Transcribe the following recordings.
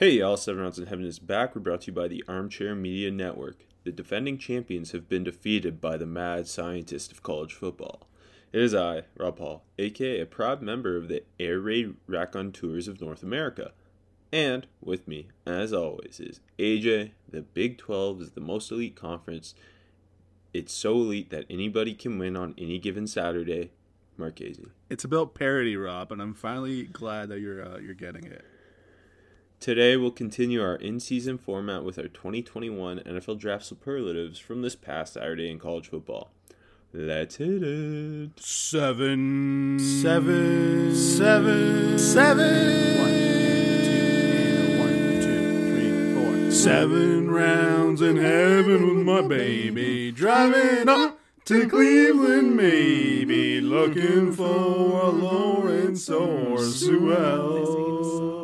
Hey, y'all, Seven Rounds in Heaven is back. We're brought to you by the Armchair Media Network. The defending champions have been defeated by the mad scientist of college football. It is I, Rob Paul, aka a proud member of the Air Raid Raconteurs of North America. And with me, as always, is AJ. The Big 12 is the most elite conference. It's so elite that anybody can win on any given Saturday. Marchese. It's about parody, Rob, and I'm finally glad that you're uh, you're getting it. Today, we'll continue our in season format with our 2021 NFL Draft superlatives from this past Saturday in college football. Let's hit it. Seven, seven, seven, seven. One, two, one, two, three, four. Seven rounds in heaven with my baby, driving up to Cleveland, maybe looking for a Lawrence or Sewell.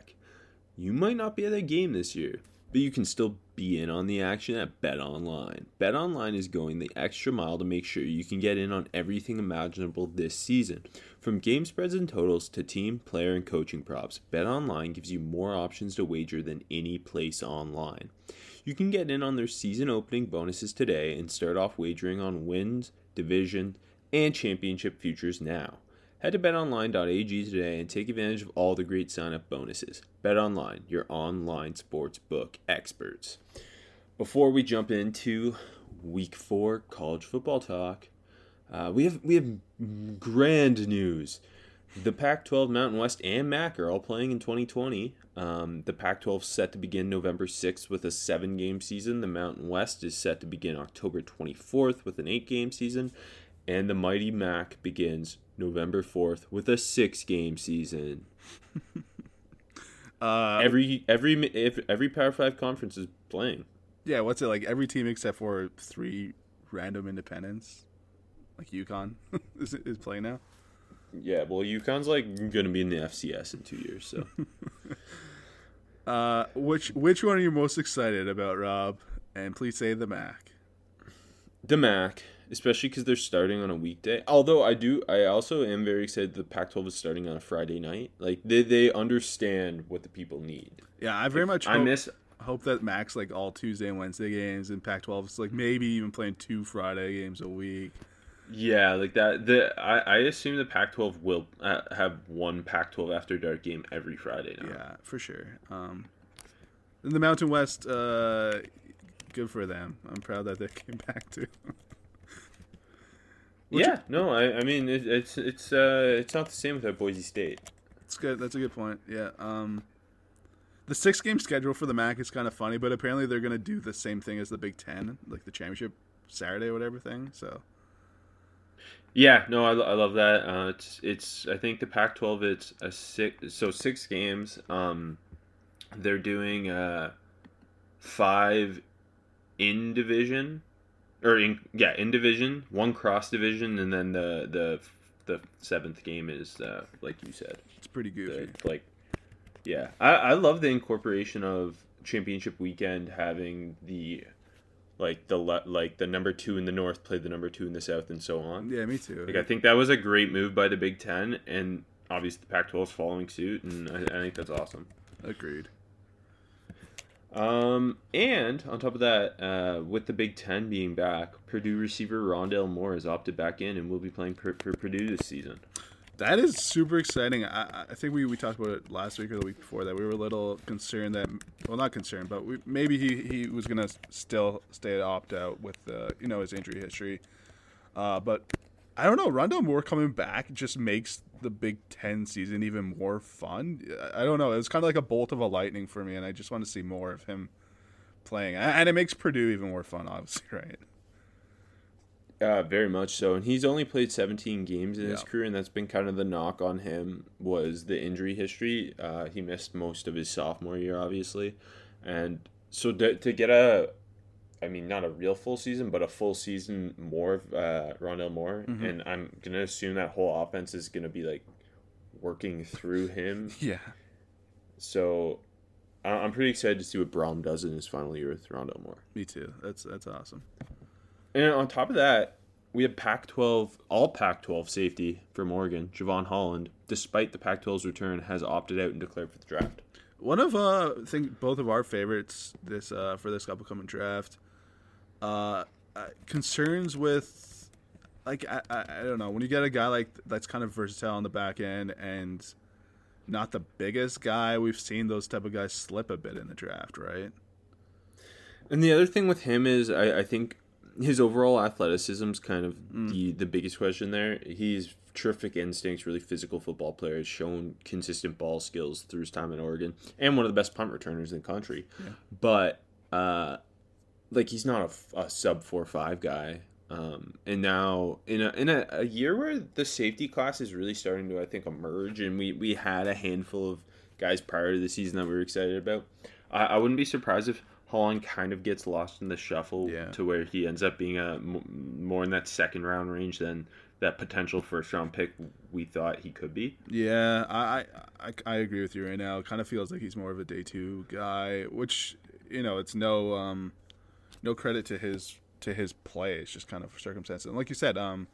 You might not be at a game this year, but you can still be in on the action at Bet Online. Bet Online is going the extra mile to make sure you can get in on everything imaginable this season. From game spreads and totals to team, player, and coaching props, Bet Online gives you more options to wager than any place online. You can get in on their season opening bonuses today and start off wagering on wins, division, and championship futures now. Head to betonline.ag today and take advantage of all the great sign up bonuses. BetOnline, your online sports book experts. Before we jump into week four college football talk, uh, we have we have grand news. The Pac-12, Mountain West, and MAC are all playing in 2020. Um, the Pac-12 is set to begin November 6th with a seven-game season. The Mountain West is set to begin October 24th with an eight-game season, and the mighty MAC begins November 4th with a six-game season. Uh, Every every if every Power Five conference is playing. yeah, what's it like? Every team except for three random independents, like UConn, is, is playing now. Yeah, well, UConn's like going to be in the FCS in two years, so. Uh, which which one are you most excited about, Rob? And please say the Mac. the MAC, especially because they're starting on a weekday. Although I do, I also am very excited the Pac-12 is starting on a Friday night. Like they they understand what the people need. Yeah, I very much I hope, miss. hope that Max like all Tuesday and Wednesday games, and Pac-12 is like maybe even playing two Friday games a week. Yeah, like that. The I, I assume the Pac-12 will uh, have one Pac-12 after dark game every Friday now. Yeah, for sure. Um, in the Mountain West, uh, good for them. I'm proud that they came back too. Which- yeah. No, I I mean it, it's it's uh it's not the same without Boise State. That's good. That's a good point. Yeah. Um, the six game schedule for the MAC is kind of funny, but apparently they're gonna do the same thing as the Big Ten, like the championship Saturday or whatever thing. So Yeah, no, I, I love that. Uh, it's it's I think the Pac-12 it's a six so six games. Um, they're doing uh five in division or in yeah in division, one cross division, and then the the the seventh game is uh, like you said, it's pretty the, goofy. like yeah. I I love the incorporation of championship weekend having the like the le- like the number two in the north play the number two in the south and so on. Yeah, me too. Like I think that was a great move by the Big Ten, and obviously the Pac-12 is following suit, and I, I think that's awesome. Agreed. Um, and on top of that, uh, with the Big Ten being back, Purdue receiver Rondale Moore has opted back in and will be playing for, Purdue this season. That is super exciting. I, I think we, we talked about it last week or the week before that we were a little concerned that well not concerned but we, maybe he, he was gonna still stay at opt out with uh, you know his injury history. Uh, but I don't know. Rondale Moore coming back just makes the Big Ten season even more fun. I don't know. It was kind of like a bolt of a lightning for me, and I just want to see more of him playing. And it makes Purdue even more fun, obviously, right? Uh, very much so, and he's only played 17 games in his career, and that's been kind of the knock on him was the injury history. Uh, he missed most of his sophomore year, obviously, and so to, to get a, I mean, not a real full season, but a full season more of uh, Rondale Moore, and I'm gonna assume that whole offense is gonna be like working through him. Yeah. So I- I'm pretty excited to see what Brohm does in his final year with Rondale Moore. Me too. That's that's awesome. And on top of that, we have Pac-12, all Pac-12 safety from Oregon, Jevon Holland, despite the Pac-12's return, has opted out and declared for the draft. One of uh, I think both of our favorites this uh for this upcoming draft. Uh, uh, concerns with like I, I I don't know when you get a guy like that's kind of versatile on the back end and not the biggest guy. We've seen those type of guys slip a bit in the draft, right? And the other thing with him is, I, I think his overall athleticism is kind of the the biggest question there. He's terrific instincts, really physical football player. Has shown consistent ball skills through his time in Oregon, and one of the best punt returners in the country. But uh, like he's not a sub four five guy. Um, and now in a in a, a year where the safety class is really starting to I think emerge, and we we had a handful of guys prior to the season that we were excited about. I, I wouldn't be surprised if Holland kind of gets lost in the shuffle Yeah. to where he ends up being a m- more in that second round range than that potential first round pick we thought he could be. Yeah, I, I I agree with you right now. It kind of feels like he's more of a day two guy, which you know it's no um no credit to his to his play. It's just kind of circumstances. And like you said, um,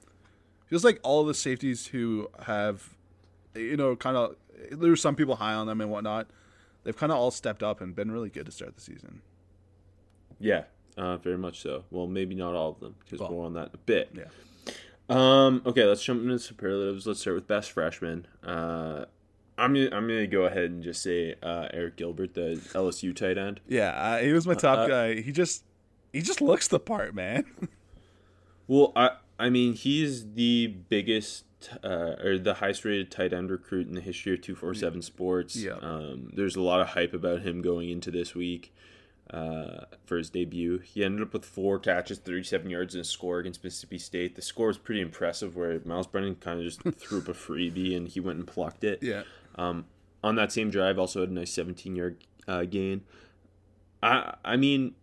feels like all the safeties who have you know kind of there's some people high on them and whatnot. They've kind of all stepped up and been really good to start the season. Yeah, uh, very much so. Well, maybe not all of them because Well, more on that a bit. Yeah. Um, okay, let's jump into superlatives. Let's start with best freshman. Uh, I'm gonna, I'm gonna go ahead and just say uh, Arik Gilbert, the LSU tight end. Yeah, uh, he was my top uh, guy. He just he just looks the part, man. Well, I I mean he's the biggest uh, or the highest rated tight end recruit in the history of two four seven Sports. Yeah. Um, there's a lot of hype about him going into this week uh, for his debut. He ended up with four catches, 37 yards, and a score against Mississippi State. The score was pretty impressive, where Myles Brennan kind of just threw up a freebie and he went and plucked it. yeah. Um, on that same drive, also had a nice 17 yard uh, gain. I I mean,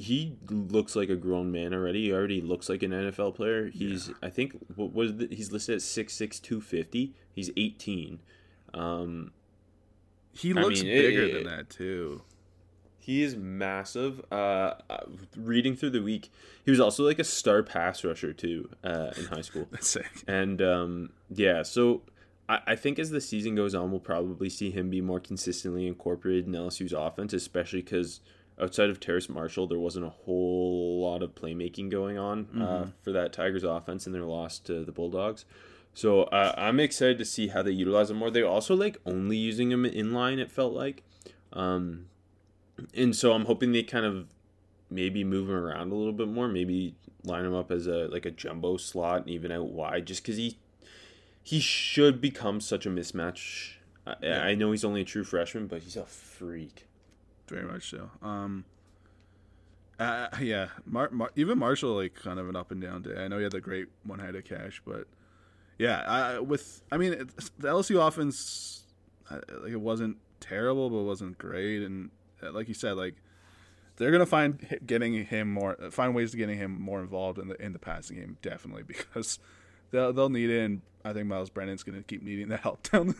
he looks like a grown man already. He already looks like an NFL player. He's I think what was the, he's listed at 6'6", 250. He's 18. Um, He I looks mean, bigger it- than that too. he is massive. Uh, uh, reading through the week, he was also like a star pass rusher too uh, in high school. That's sick. And um, yeah, so I, I think as the season goes on, we'll probably see him be more consistently incorporated in LSU's offense, especially because outside of Terrace Marshall, there wasn't a whole lot of playmaking going on uh, for that Tigers offense in their loss to the Bulldogs. So uh, I'm excited to see how they utilize him more. They also like only using him in line. It felt like, um, and so I'm hoping they kind of maybe move him around a little bit more. Maybe line him up as a like a jumbo slot and even out wide, just because he he should become such a mismatch. I, I know he's only a true freshman, but he's a freak. Very much so. Um, uh, yeah, Mar- Mar- even Marshall like kind of an up and down day. I know he had the great one-handed catch, but yeah, with I mean the LSU offense, uh, like it wasn't terrible, but it wasn't great, and uh, like you said, like they're gonna find getting him more, find ways to getting him more involved in the in the passing game, definitely because they'll they'll need it. And I think Myles Brennan's gonna keep needing the help down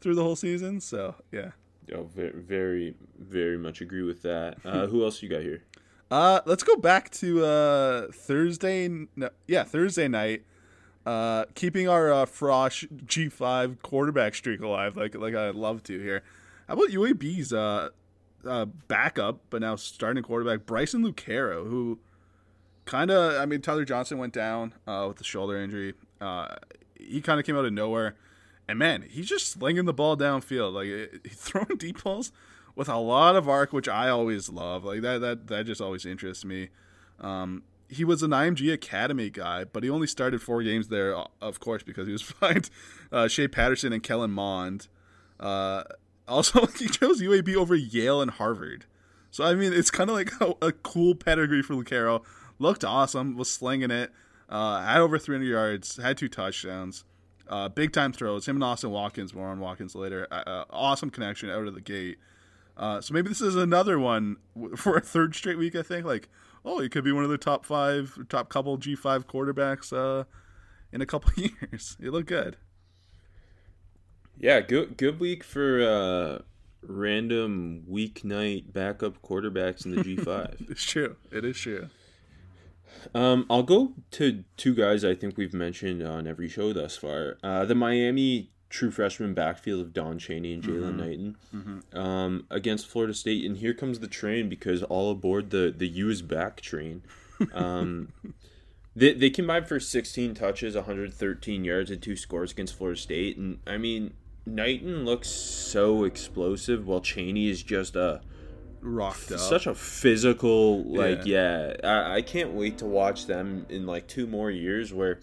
through the whole season. So yeah. Oh, very, very, very much agree with that. Uh, who else you got here? Uh, let's go back to uh, Thursday. No, yeah, Thursday night. Uh, keeping our uh, Frosh G five quarterback streak alive, like like I'd love to here. How about UAB's uh, uh, backup, but now starting quarterback Bryson Lucero, who kind of I mean Tyler Johnson went down uh, with the shoulder injury. Uh, he kind of came out of nowhere, and man, he's just slinging the ball downfield, like it, he's throwing deep balls with a lot of arc, which I always love. Like that that that just always interests me. Um, he was an IMG Academy guy, but he only started four games there, of course, because he was behind uh, Shea Patterson and Kellen Mond. Uh, also, he chose UAB over Yale and Harvard. So I mean, it's kind of like a, a, cool pedigree for Lucero. Looked awesome, was slinging it. Uh, had over 300 yards, had two touchdowns, uh, big time throws. Him and Austin Watkins, more on Watkins later. Uh, uh awesome connection out of the gate. Uh, so maybe this is another one for a third straight week. I think like, oh, he could be one of the top five, top couple G five quarterbacks uh, in a couple years. It looked good. Yeah, good good week for random weeknight backup quarterbacks in the G5. it's true. It is true. Um, I'll go to two guys I think we've mentioned on every show thus far. Uh, the Miami true freshman backfield of Don Chaney and Jaylan mm-hmm. Knighton mm-hmm. Um, against Florida State. And here comes the train because all aboard the, the U's back train. Um, they, they combined for 16 touches, 113 yards, and two scores against Florida State. And I mean, Knighton looks so explosive, while Chaney is just a rocked up. Such a physical, like yeah. yeah I, I can't wait to watch them in like two more years where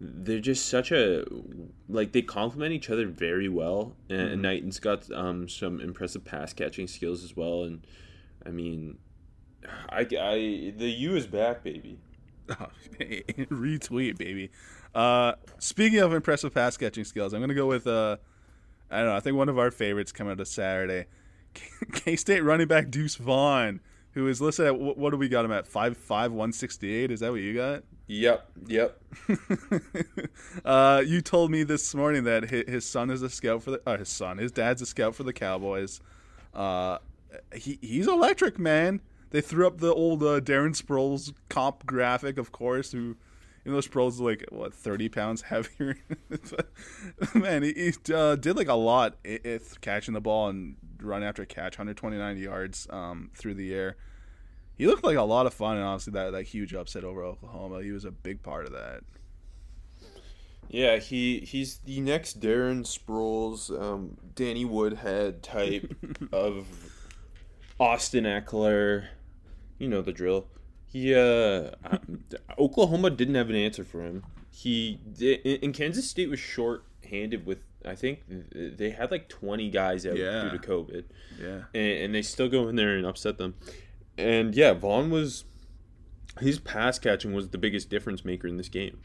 they're just such a like they complement each other very well. And, mm-hmm. and Knighton's got um, some impressive pass catching skills as well. And I mean, I, I the U is back, baby. Retweet, baby. Uh, speaking of impressive pass catching skills, I'm gonna go with uh, I don't know. I think one of our favorites coming out of Saturday, K State running back Deuce Vaughn, who is listed at what, what do we got him at five five one sixty eight? Is that what you got? Yep, yep. uh, you told me this morning that his son is a scout for the. Uh, his son, his dad's a scout for the Cowboys. Uh, he he's electric, man. They threw up the old uh, Darren Sproles comp graphic, of course, who you know, Sproles is like what thirty pounds heavier. Man, he, he uh, did like a lot if catching the ball and run after catch, 129 yards um, through the air. He looked like a lot of fun, and obviously that that huge upset over Oklahoma, he was a big part of that. Yeah, he he's the next Darren Sproles, um, Danny Woodhead type of Austin Ekeler. You know the drill. He uh, Oklahoma didn't have an answer for him. He in Kansas State was short-handed with I think they had like 20 guys out yeah. due to COVID. Yeah. And, and, they still go in there and upset them. And yeah, Vaughn was his pass catching was the biggest difference maker in this game.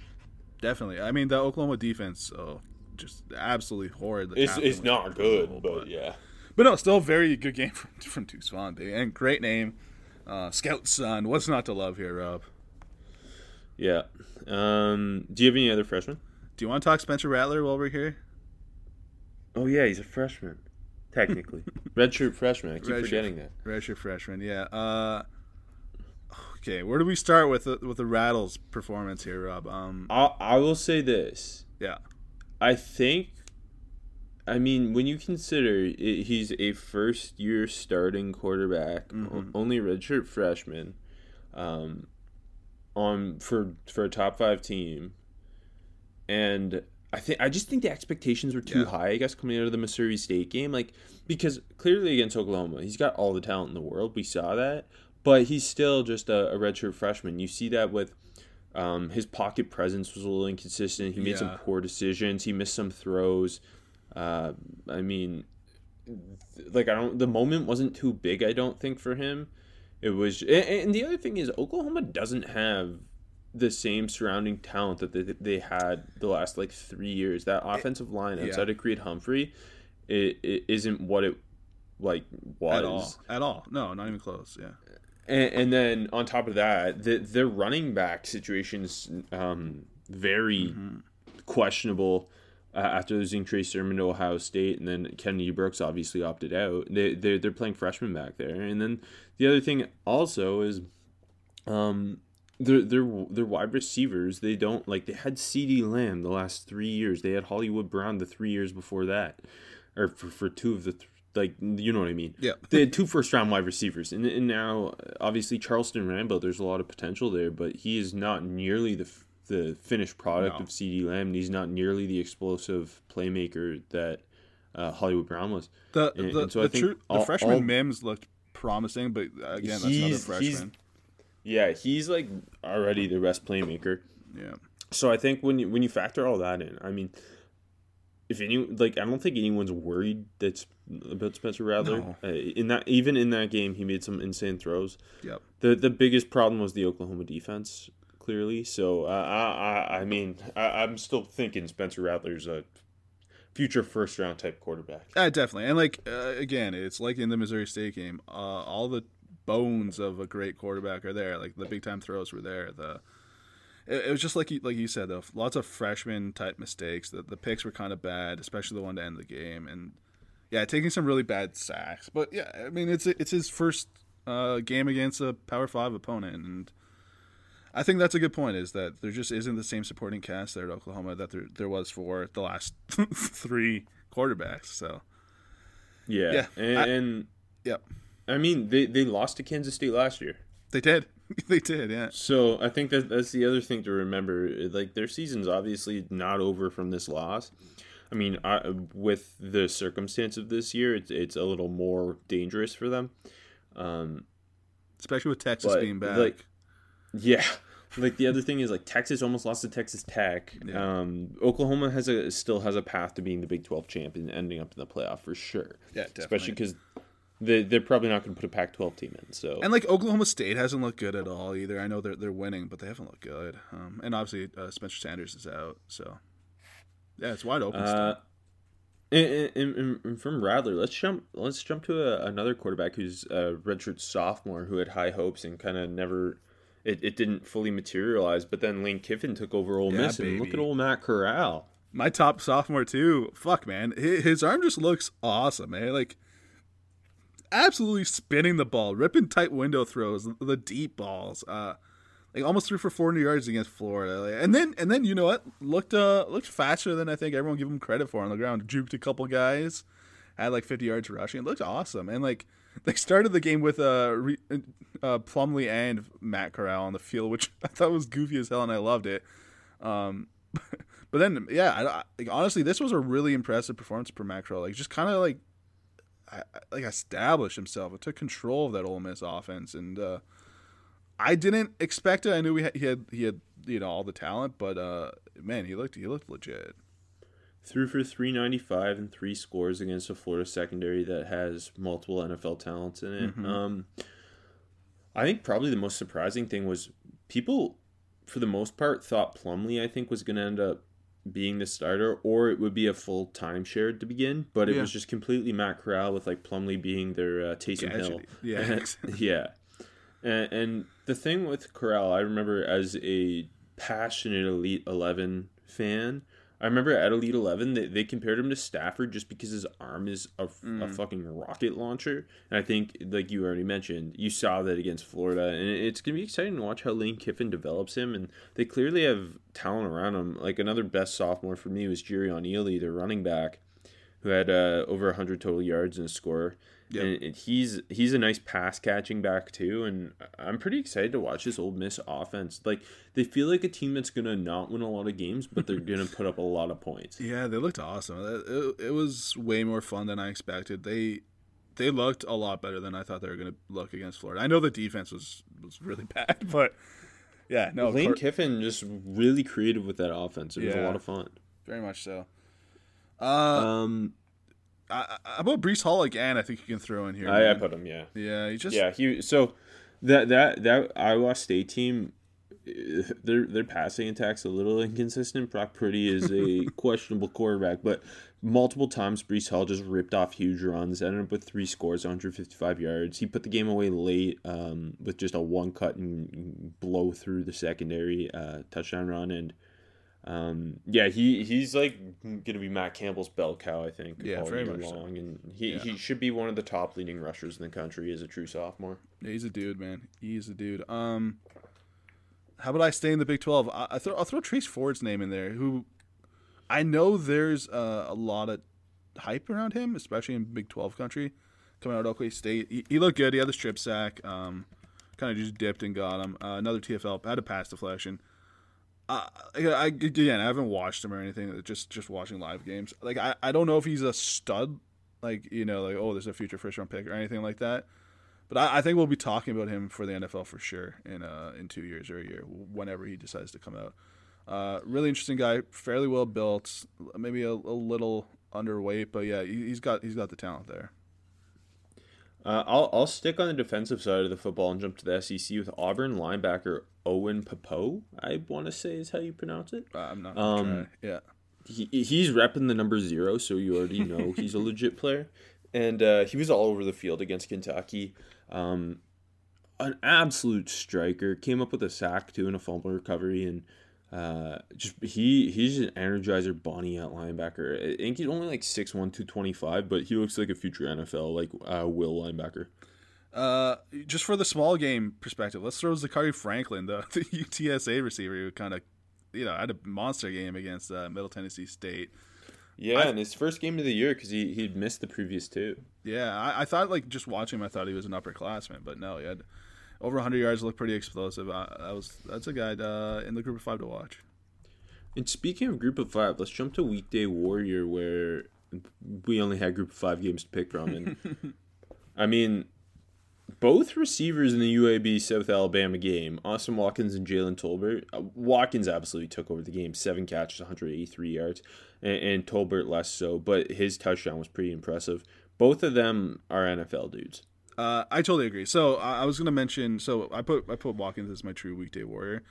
Definitely. I mean, the Oklahoma defense, oh, just absolutely horrid. It's it's not good, but, but, yeah. But no, still a very good game from from Deuce Vaughn, and great name. Uh, Scout son. What's not to love here, Rob? Yeah. Um, do you have any other freshmen? Do you want to talk Spencer Rattler while we're here? Oh yeah, he's a freshman, technically. Redshirt freshman. I keep Red forgetting that. Redshirt freshman. Yeah. Uh, okay, where do we start with the, with the Rattler's performance here, Rob? Um, I I will say this. Yeah. I think I mean, when you consider it, he's a first year starting quarterback, mm-hmm. only redshirt freshman, um, on for for a top five team, and I think I just think the expectations were too yeah. high. I guess coming out of the Missouri State game, like because clearly against Oklahoma, he's got all the talent in the world. We saw that, but he's still just a, a redshirt freshman. You see that with. Um, his pocket presence was a little inconsistent. He made yeah. some poor decisions. He missed some throws. Uh, I mean, like I don't. The moment wasn't too big. I don't think for him. It was, and the other thing is Oklahoma doesn't have the same surrounding talent that they, they had the last like three years. That offensive line outside yeah. of Creed Humphrey, it, it isn't what it like was at all. At all, no, not even close. Yeah. And, and then on top of that, the the running back situation's um, very mm-hmm. questionable uh, after losing Trey Sermon to Ohio State, and then Kennedy Brooks obviously opted out. They they're, they're playing freshmen back there, and then the other thing also is, um, they're they're they're wide receivers. They don't like they had CeeDee Lamb the last three years. They had Hollywood Brown the three years before that, or for, for two of the. Th- like you know what I mean. Yeah. they had two first round wide receivers, and, and now obviously Charleston Rambo. There's a lot of potential there, but he is not nearly the the finished product No. of CeeDee Lamb. and He's not nearly the explosive playmaker that uh, Hollywood Brown was. The And- the, and so I the, true, the freshman all- Mims looked promising, but again, that's He's- another he's- freshman. Yeah, he's like already the best playmaker. Yeah, So I think when you when you factor all that in, I mean, if any like I don't think anyone's worried that's about Spencer Rattler. No. Uh, in that even in that game, he made some insane throws. yep. the The biggest problem was the Oklahoma defense, clearly. So uh, I I I mean I, I'm still thinking Spencer Rattler's a future first round type quarterback. Uh, definitely, and like uh, again, it's like in the Missouri State game. Uh, all the bones of a great quarterback are there. Like the big time throws were there. The it, it was just like you, like you said though, lots of freshman type mistakes. The the picks were kind of bad, especially the one to end the game, and yeah, taking some really bad sacks. But yeah, I mean it's it's his first uh, game against a Power Five opponent, and I think that's a good point. Is that there just isn't the same supporting cast there at Oklahoma that there there was for the last three quarterbacks. So Yeah, Yeah, and, I- and yep. I mean they they lost to Kansas State last year. They did. they did, yeah. So I think that that's the other thing to remember. Like their season's obviously not over from this loss. I mean, I, with the circumstance of this year, it's it's a little more dangerous for them. Um, Especially with Texas being back. like- yeah. Like the other thing is like Texas almost lost to Texas Tech. Yeah. Um, Oklahoma has a still has a path to being the Big Twelve champion, ending up in the playoff for sure. Yeah, definitely. Especially because they they're probably not going to put a Pac twelve team in. So and like Oklahoma State hasn't looked good at all either. I know they're they're winning, but they haven't looked good. Um, and obviously uh, Spencer Sanders is out, so yeah, it's wide open. Uh, and, and, and- from Rattler, let's jump. Let's jump to a, another quarterback who's a redshirt sophomore who had high hopes and kind of never. It, it didn't fully materialize, but then Lane Kiffin took over Ole Yeah, Miss, and look at old Matt Corral. My top sophomore too. Fuck man, his arm just looks awesome, man. Like absolutely spinning the ball, ripping tight window throws, the deep balls. Uh, like almost three for 400 yards against Florida, and then and then you know what looked uh looked faster than I think everyone give him credit for on the ground. Juked a couple guys, had like 50 yards rushing. It looked awesome, and like they started the game with uh, uh Plumlee and Matt Corral on the field, which I thought was goofy as hell, and I loved it. Um, but then yeah, I, I, like honestly, this was a really impressive performance for Matt Corral. Like just kind of like like established himself. It took control of that Ole Miss offense, and uh, I didn't expect it. I knew we had, he had he had you know all the talent, but uh, man, he looked he looked legit. Threw for 395 and three scores against a Florida secondary that has multiple NFL talents in it. Um, I think probably the most surprising thing was people, for the most part, thought Plumlee, I think, was going to end up being the starter or it would be a full time share to begin, but it Yeah. was just completely Matt Corral with like Plumlee being their uh, Taysom Hill. Gadget. Yeah. yeah. And, and the thing with Corral, I remember as a passionate Elite 11 fan, I remember at Elite 11, they, they compared him to Stafford just because his arm is a, a fucking rocket launcher. And I think, like you already mentioned, you saw that against Florida. And it's going to be exciting to watch how Lane Kiffin develops him. And they clearly have talent around him. Like another best sophomore for me was Jerrion Ealy, their running back, who had uh, over 100 total yards and a score. Yep. And he's he's a nice pass catching back too, and I'm pretty excited to watch this Ole Miss offense. Like they feel like a team that's gonna not win a lot of games, but they're gonna put up a lot of points. Yeah, they looked awesome. It, it, it was way more fun than I expected. They they looked a lot better than I thought they were going to look against Florida. I know the defense was was really bad, but yeah, no, Lane Cor- Kiffin just really creative with that offense. It was a lot of fun. very much so. Uh, Um, I, I, about Breece Hall again, I think you can throw in here. I, I put him, yeah. yeah, he just Yeah, he so that that that Iowa State team eh, their their passing attack's a little inconsistent. Brock Purdy is a questionable quarterback, but multiple times Breece Hall just ripped off huge runs, ended up with three scores, 155 yards. He put the game away late um, with just a one cut and blow through the secondary uh, touchdown run, and um, yeah, he he's like gonna be Matt Campbell's bell cow, I think. Yeah, all very year much so. long, and he Yeah. he should be one of the top leading rushers in the country as a true sophomore. Yeah, he's a dude, man. He's a dude. Um, how about I stay in the Big Twelve? I, I throw I'll throw Trace Ford's name in there. Who I know there's uh, a lot of hype around him, especially in Big Twelve country. Coming out of Oklahoma State, he, he looked good. He had the strip sack. Um, kind of just dipped and got him. Uh, another TFL had a pass deflection. I, again, I haven't watched him or anything. Just just watching live games. Like I, I don't know if he's a stud. Like you know, like oh, there's a future first round pick or anything like that. But I, I think we'll be talking about him for the NFL for sure in uh in two years or a year, whenever he decides to come out. Uh, really interesting guy, fairly well built, maybe a, a little underweight, but yeah, he, he's got he's got the talent there. Uh, I'll I'll stick on the defensive side of the football and jump to the SEC with Auburn linebacker Owen Pappoe. I want to say is how you pronounce it. Uh, I'm not. Um. Yeah. He, he's repping the number zero, so you already know he's a legit player. And uh, he was all over the field against Kentucky. Um, an absolute striker. Came up with a sack too and a fumble recovery, and uh, just he he's an energizer bunny at linebacker. I think he's only like 6'1", 225, but he looks like a future NFL like uh, will linebacker. Uh, just for the small game perspective, let's throw Zakhari Franklin, the, the UTSA receiver, who kind of, you know, had a monster game against uh, Middle Tennessee State. Yeah, I, and his first game of the year because he he'd missed the previous two. Yeah, I, I, thought like just watching him, I thought he was an upperclassman, but no, he had over 100 yards, looked pretty explosive. Uh, that was that's a guy uh, in the group of five to watch. And speaking of group of five, let's jump to weekday warrior where we only had group of five games to pick from, and I mean both receivers in the UAB South Alabama game, Austin Watkins and Jalen Tolbert. Uh, Watkins absolutely took over the game, seven catches, 183 yards, and, and Tolbert less so, but his touchdown was pretty impressive. Both of them are NFL dudes. Uh, I totally agree. So uh, I was gonna mention. So I put I put Watkins as my true weekday warrior.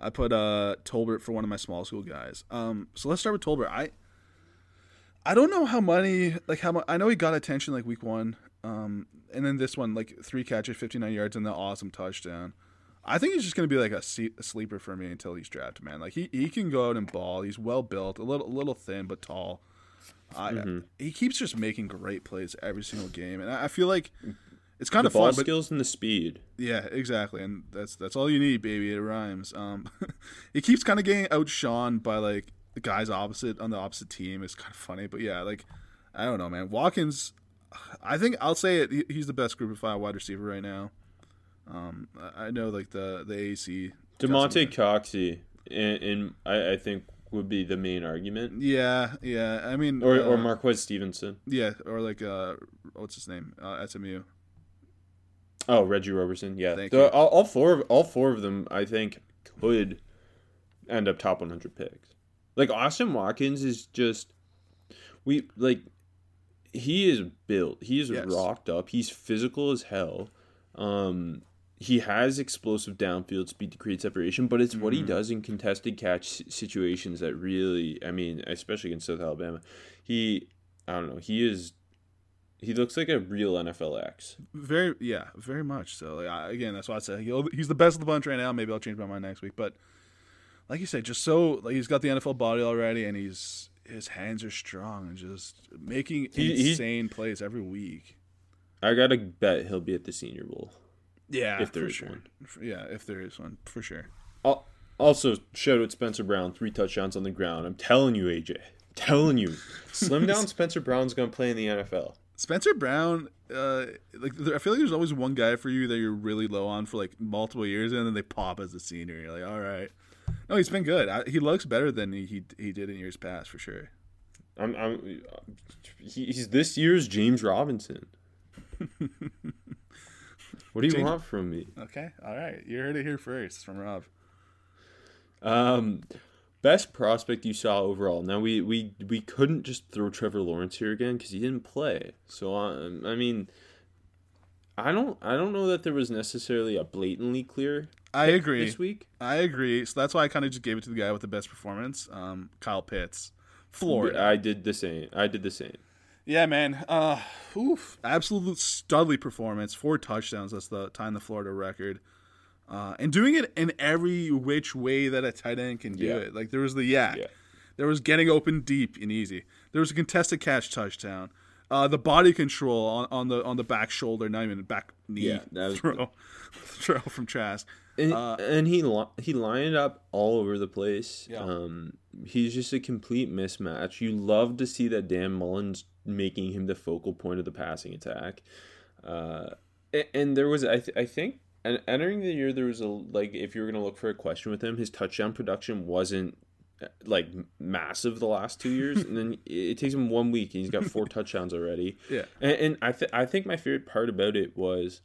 I put uh, Tolbert for one of my small school guys. Um, so let's start with Tolbert. I I don't know how many like how much I know he got attention like week one. Um, and then this one, like three catches, 59 yards, and the awesome touchdown. I think he's just going to be like a, se- a, sleeper for me until he's drafted, man. Like he, he can go out and ball. He's well built, a little a little thin but tall. I, mm-hmm. He keeps just making great plays every single game, and I, I feel like it's kind the of ball fun, skills and the speed. Yeah, exactly, and that's that's all you need, baby. It rhymes. Um, he keeps kind of getting outshone by like the guys opposite on the opposite team. It's kind of funny, but yeah, like I don't know, man. Watkins I think I'll say it. He's the best group of five wide receiver right now. Um, I know like the the AC Damonte Coxie, and, and I, I, think would be the main argument. Yeah, yeah. I mean, or uh, or Marquez Stevenson. Yeah, or like uh, what's his name? Uh, SMU. Oh, Reggie Roberson. Yeah, the, all, all four of all four of them, I think, could end up top 100 picks. Like Austin Watkins is just we like he is built. He is yes. rocked up. He's physical as hell. Um, he has explosive downfield speed to create separation, but it's mm-hmm. what he mm-hmm. does in contested catch situations that really, I mean, especially against South Alabama, he, I don't know, he is, he looks like a real NFL X. Very, yeah, very much so. Like, I, again, that's why I say he's the best of the bunch right now. Maybe I'll change my mind next week, but like you said, just so like he's got the NFL body already, and he's his hands are strong and just making he, insane plays every week. I gotta bet he'll be at the Senior Bowl. Yeah, if there is sure. one. Yeah, if there is one, for sure. Also, shout out Spencer Brown, three touchdowns on the ground. I'm telling you, AJ, I'm telling you, slim down. Spencer Brown's gonna play in the NFL. Spencer Brown, uh, like I feel like there's always one guy for you that you're really low on for like multiple years, and then they pop as a senior. You're like, all right, no, he's been good. I, he looks better than he, he, he did in years past for sure. I'm, I'm he's this year's James Robinson. what do you James, want from me? Okay, all right. You heard it here first from Rob. Um, best prospect you saw overall. Now we we we couldn't just throw Trevor Lawrence here again because he didn't play. So um, I mean, I don't I don't know that there was necessarily a blatantly clear. I agree. This week, I agree. So that's why I kind of just gave it to the guy with the best performance, um, Kyle Pitts, Florida. I did the same. I did the same. Yeah, man. Uh, oof, absolute studly performance. Four touchdowns. That's the time the Florida record. Uh, and doing it in every which way that a tight end can do yeah. it. Like there was the yak, yeah. there was getting open deep and easy. There was a contested catch touchdown. Uh, the body control on, on the on the back shoulder, not even the back knee yeah, that was throw, the... throw from Trask. And, uh, and he he lined up all over the place. Yeah. Um, he's just a complete mismatch. You love to see that Dan Mullen's making him the focal point of the passing attack. Uh, and, and there was I th- I think and entering the year, there was a like if you were gonna look for a question with him, his touchdown production wasn't like massive the last two years, and then it takes him one week and he's got four touchdowns already. Yeah. and, and I th- I think my favorite part about it was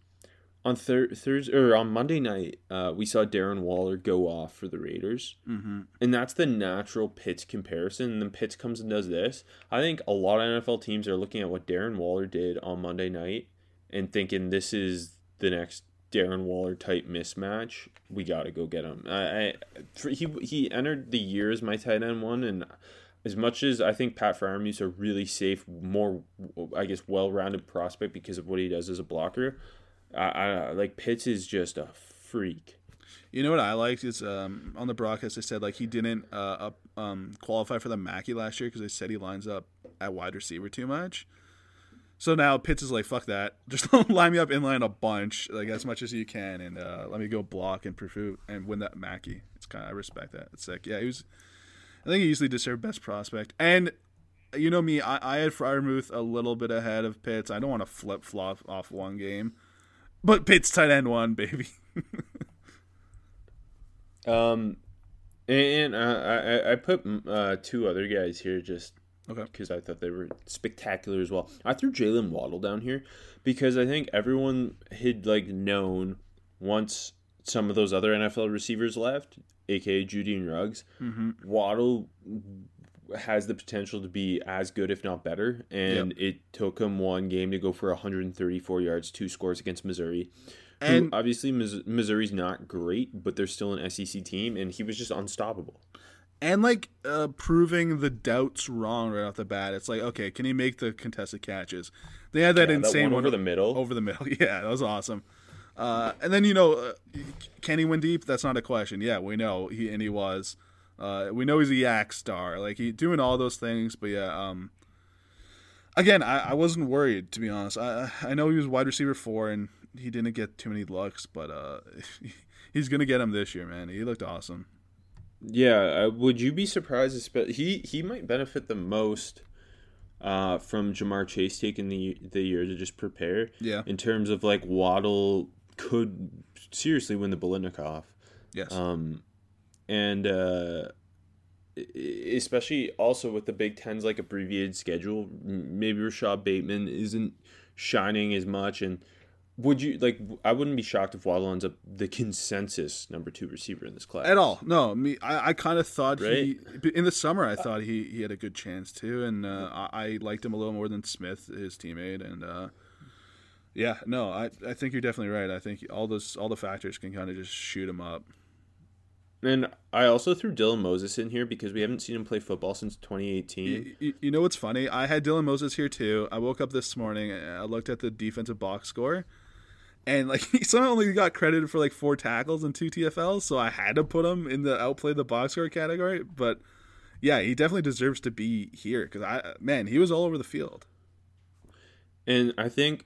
on thir- Thursday or on Monday night, uh, we saw Darren Waller go off for the Raiders, mm-hmm. and that's the natural Pitts comparison. And then Pitts comes and does this. I think a lot of NFL teams are looking at what Darren Waller did on Monday night and thinking this is the next Darren Waller type mismatch. We got to go get him. I, I he he entered the year as my tight end one, and as much as I think Pat Freiermuth's a really safe, more I guess well-rounded prospect because of what he does as a blocker. I, I like Pitts is just a freak. You know what I liked is um, on the broadcast they said like he didn't uh, up, um, qualify for the Mackey last year because they said he lines up at wide receiver too much. So now Pitts is like, fuck that. Just line me up inline a bunch, like as much as you can, and uh, let me go block and pursue and win that Mackey. It's kind of I respect that. It's like yeah, he was. I think he easily deserved best prospect. And you know me, I, I had Freiermuth a little bit ahead of Pitts. I don't want to flip flop off one game, but Pitts tight end one, baby. um, and uh, I I put uh, two other guys here just Okay. Because I thought they were spectacular as well. I threw Jaylen Waddle down here because I think everyone had like known once some of those other NFL receivers left, aka Jeudy and Ruggs, mm-hmm. Waddle has the potential to be as good, if not better. And yep. it took him one game to go for 134 yards, two scores against Missouri. And obviously, Missouri's not great, but they're still an SEC team, and he was just unstoppable and like uh, proving the doubts wrong right off the bat. It's like, okay, can he make the contested catches? They had that yeah, insane that one over the middle. Over the middle, yeah, that was awesome. Uh, and then you know, uh, can he win deep? That's not a question. Yeah, we know he and he was. Uh, we know he's a YAC star. Like he doing all those things, but yeah. Um, again, I, I wasn't worried to be honest. I I know he was wide receiver four and he didn't get too many looks, but uh, he's gonna get him this year, man. He looked awesome. Yeah, uh, would you be surprised? He he might benefit the most uh, from Ja'Marr Chase taking the the year to just prepare. Yeah. In terms of like Waddle could seriously win the Biletnikoff. Yes. Um, and uh, especially also with the Big Ten's like abbreviated schedule, maybe Rashod Bateman isn't shining as much and would you like? I wouldn't be shocked if Waddle ends up the consensus number two receiver in this class at all. No, me. I, I kind of thought right? he in the summer. I thought he, he had a good chance too, and uh, I, I, liked him a little more than Smith, his teammate, and uh, yeah, no, I I think you're definitely right. I think all those all the factors can kind of just shoot him up. And I also threw Dylan Moses in here because we haven't seen him play football since 2018. You, you know what's funny? I had Dylan Moses here too. I woke up this morning. I looked at the defensive box score and like he somehow only got credited for like four tackles and two TFLs, so I had to put him in the outplay the box score category. But yeah, he definitely deserves to be here because I man, he was all over the field. And I think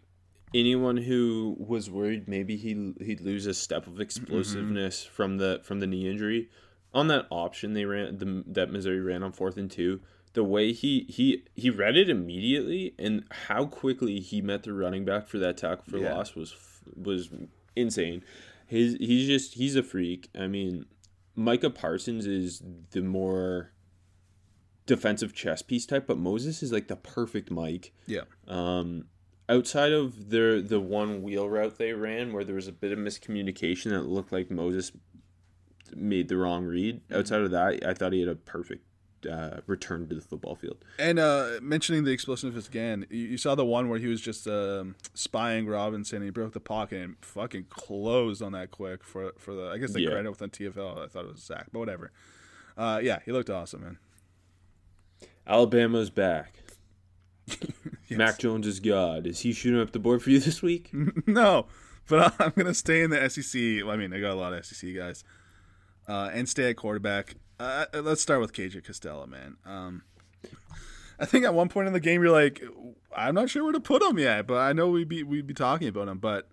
anyone who was worried maybe he he'd lose a step of explosiveness mm-hmm. from the from the knee injury on that option they ran the, that Missouri ran on fourth and two the way he he he read it immediately and how quickly he met the running back for that tackle for yeah. loss was was insane. His he's just he's a freak. I mean, Micah Parsons is the more defensive chess piece type, but Moses is like the perfect Mike. Yeah. Um, outside of the the one wheel route they ran where there was a bit of miscommunication that looked like Moses made the wrong read. Outside of that, I thought he had a perfect uh, return to the football field. And uh, mentioning the explosiveness again, you, you, saw the one where he was just um, spying Robinson. and He broke the pocket and fucking closed on that quick for for the. I guess the yeah. credit within TFL. I thought it was a sack, but whatever. Uh, yeah, he looked awesome, man. Alabama's back. yes. Mac Jones is God. Is he shooting up the board for you this week? no, but I'm gonna stay in the SEC. I mean, I got a lot of SEC guys, uh, and stay at quarterback. Uh, let's start with KJ Costello, man. Um, I think at one point in the game you're like, I'm not sure where to put him yet, but I know we'd be we'd be talking about him. But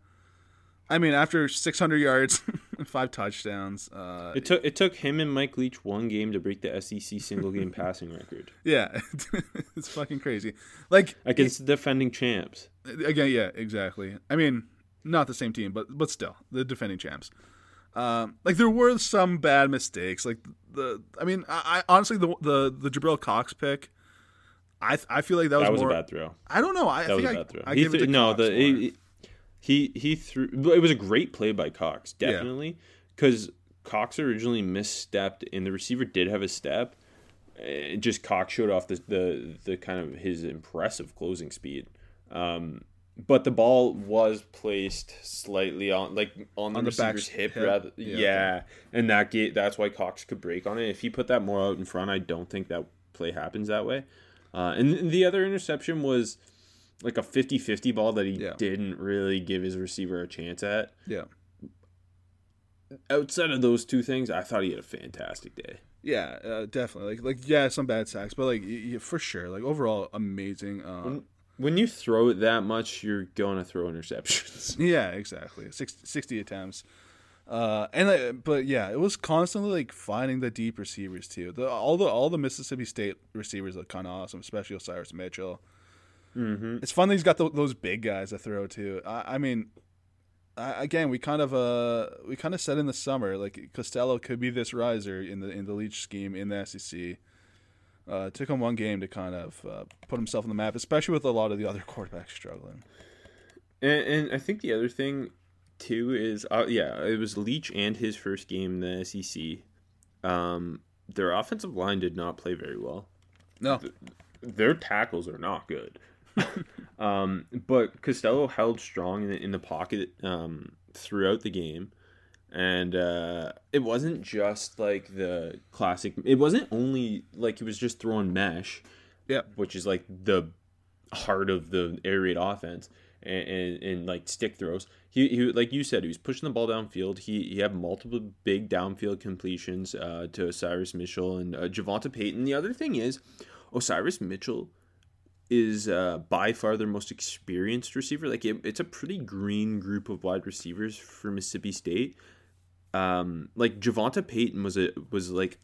I mean, after 600 yards, five touchdowns, uh, it took it took him and Mike Leach one game to break the SEC single game passing record. Yeah, it's fucking crazy. Like against it, defending champs. Again, yeah, exactly. I mean, not the same team, but but still the defending champs. Um, like there were some bad mistakes. Like the, I mean, I, I honestly the the the Jabril Cox pick. I I feel like that was That was more, a bad throw. I don't know. I, That I was think a I, bad throw. I He give it threw- to no, Cox the he, he he threw. It was a great play by Cox, definitely, because Cox originally misstepped, and the receiver did have a step. It just Cox showed off the the, the kind of his impressive closing speed. Um, but the ball was placed slightly on like on the On the receiver's hip, hip? rather Yeah, yeah, okay. and that gate that's why Cox could break on it. If he put that more out in front, I don't think that play happens that way. Uh, and the other interception was like a 50-50 ball that he Yeah. didn't really give his receiver a chance at. yeah. Outside of those two things, I thought he had a fantastic day. Yeah, uh, definitely. Like, like yeah, some bad sacks, but like y- y- for sure, like overall, amazing. Uh, When you throw it that much, you're going to throw interceptions. yeah, exactly. 60, 60 attempts. Uh, and like, but yeah, it was constantly like finding the deep receivers too. The, all the all the Mississippi State receivers look kind of awesome, especially Osirus Mitchell. Mm-hmm. It's fun that he's got tho- those big guys to throw to. I, I mean, I, again, we kind of uh we kind of said in the summer like Costello could be this riser in the in the Leach scheme in the SEC. Uh, it took him one game to kind of uh, put himself on the map, especially with a lot of the other quarterbacks struggling. And, and I think the other thing too is, uh, yeah, it was Leach and his first game in the SEC. Um, their offensive line did not play very well. No, Their tackles are not good. um, but Costello held strong in the, in the pocket um, throughout the game. And uh, it wasn't just like the classic. It wasn't only like he was just throwing mesh yeah, which is like the heart of the air raid offense and, and, and like stick throws. He, he like you said, he was pushing the ball downfield. He he had multiple big downfield completions uh, to Osirus Mitchell and uh, Javonta Payton. The other thing is, Osirus Mitchell is uh, by far their most experienced receiver. Like it, it's a pretty green group of wide receivers for Mississippi State. Um, like Javonta Payton was a was like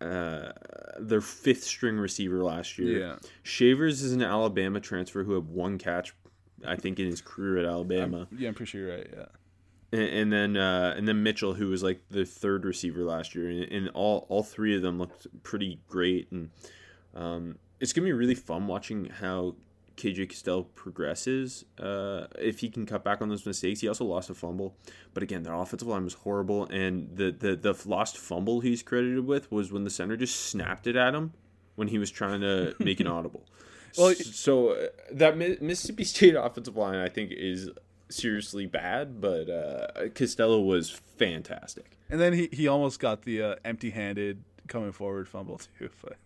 uh, their fifth string receiver last year. Yeah. Shavers is an Alabama transfer who had one catch, I think, in his career at Alabama, yeah. I'm pretty sure you're right. Yeah. and, and then uh, and then Mitchell, who was like the third receiver last year, and, and all all three of them looked pretty great, and um, it's gonna be really fun watching how KJ Costello progresses. Uh, if he can cut back on those mistakes, he also lost a fumble, but again, their offensive line was horrible, and the the the lost fumble he's credited with was when the center just snapped it at him when he was trying to make an audible. Well, so uh, that Mi- Mississippi State offensive line, I think, is seriously bad, but uh, Costello was fantastic. And then he, he almost got the uh, empty-handed coming forward fumble too. But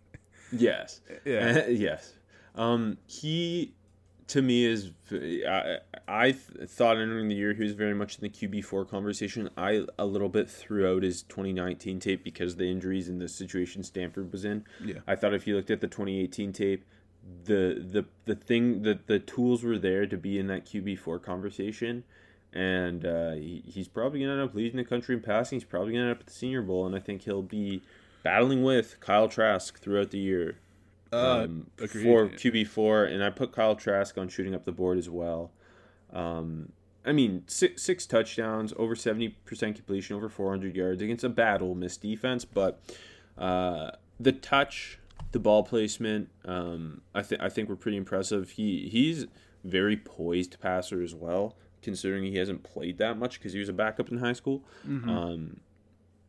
Yes. Yeah. yes. Um, he, to me, is. I, I thought entering the year he was very much in the QB four conversation. I a little bit throughout his 2019 tape because of the injuries and the situation Stanford was in. Yeah. I thought if you looked at the 2018 tape, the the the thing that the tools were there to be in that QB four conversation. And uh, he, he's probably going to end up leading the country in passing. He's probably going to end up at the Senior Bowl, and I think he'll be battling with Kyle Trask throughout the year um, agreed. for QB four, and I put Kyle Trask on shooting up the board as well. Um, I mean, six, six touchdowns, over seventy percent completion, over four hundred yards against a battle Miss defense, but uh, the touch, the ball placement, um, I think I think were pretty impressive. He he's very poised passer as well, considering he hasn't played that much because he was a backup in high school. Um,